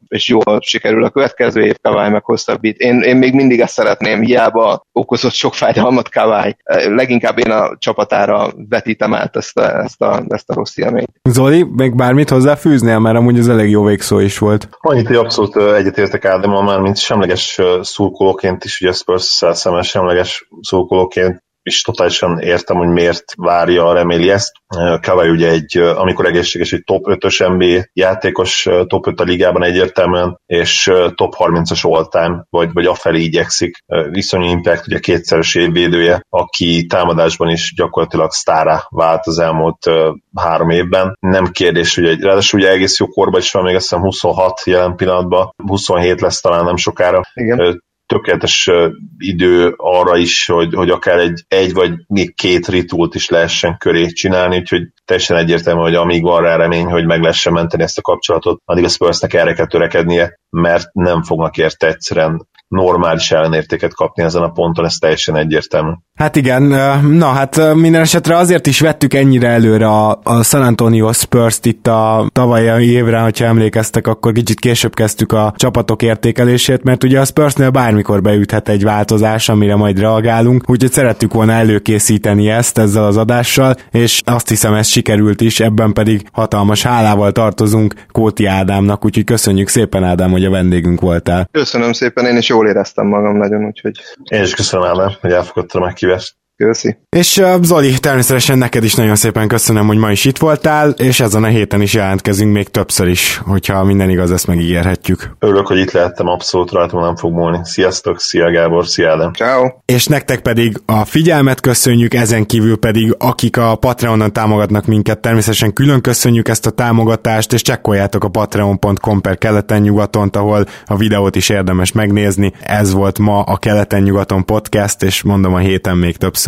és jól sikerül a következő év Kavály meg hosszabbít. Én, én még mindig ezt szeretném, hiába okozott sok fájdalmat Kavály. Leginkább én a csapatára vetítem át ezt a, ezt a, ezt a rossz élményt. Zoli, még bármit hozzáfűznél, mert amúgy ez elég jó végszó is volt. Annyit, hogy abszolút egyetértek Ádámmal már, mint semleges szurkolóként is, ugye spurs szemben semleges szurkolóként is totálisan értem, hogy miért várja, reméli ezt. Kawai ugye egy, amikor egészséges, egy top 5-ös NBA játékos, top 5 a ligában egyértelműen, és top 30-as all-time, vagy, vagy afelé igyekszik. Viszonyú impact, ugye kétszeres évvédője, aki támadásban is gyakorlatilag sztára vált az elmúlt három évben. Nem kérdés, hogy egy, ráadásul ugye egész jó korban is van, még azt hiszem 26 jelen pillanatban, 27 lesz talán nem sokára. Igen tökéletes idő arra is, hogy, hogy akár egy, egy vagy még két ritult is lehessen köré csinálni, úgyhogy teljesen egyértelmű, hogy amíg van rá remény, hogy meg lehessen menteni ezt a kapcsolatot, addig a Spursnek erre kell törekednie, mert nem fognak érte egyszerűen normális ellenértéket kapni ezen a ponton, ez teljesen egyértelmű. Hát igen, na hát minden esetre azért is vettük ennyire előre a, a San Antonio Spurs-t itt a tavalyi évre, hogyha emlékeztek, akkor kicsit később kezdtük a csapatok értékelését, mert ugye a Spursnél bármikor beüthet egy változás, amire majd reagálunk, úgyhogy szerettük volna előkészíteni ezt ezzel az adással, és azt hiszem ez sikerült is, ebben pedig hatalmas hálával tartozunk Kóti Ádámnak, úgyhogy köszönjük szépen Ádám, hogy a vendégünk voltál. Köszönöm szépen, én is jól éreztem magam nagyon, úgyhogy... Én is köszönöm Ádám, hogy elfogadtam a meghívást. Köszi. És Zoli, természetesen neked is nagyon szépen köszönöm, hogy ma is itt voltál, és ezen a héten is jelentkezünk még többször is, hogyha minden igaz, ezt megígérhetjük. Örülök, hogy itt lehettem, abszolút rajtam nem fog múlni. Sziasztok, szia Gábor, szia Ádám. Ciao. És nektek pedig a figyelmet köszönjük, ezen kívül pedig akik a Patreonon támogatnak minket, természetesen külön köszönjük ezt a támogatást, és csekkoljátok a patreon.com per keleten-nyugaton, ahol a videót is érdemes megnézni. Ez volt ma a Keleten-nyugaton podcast, és mondom a héten még többször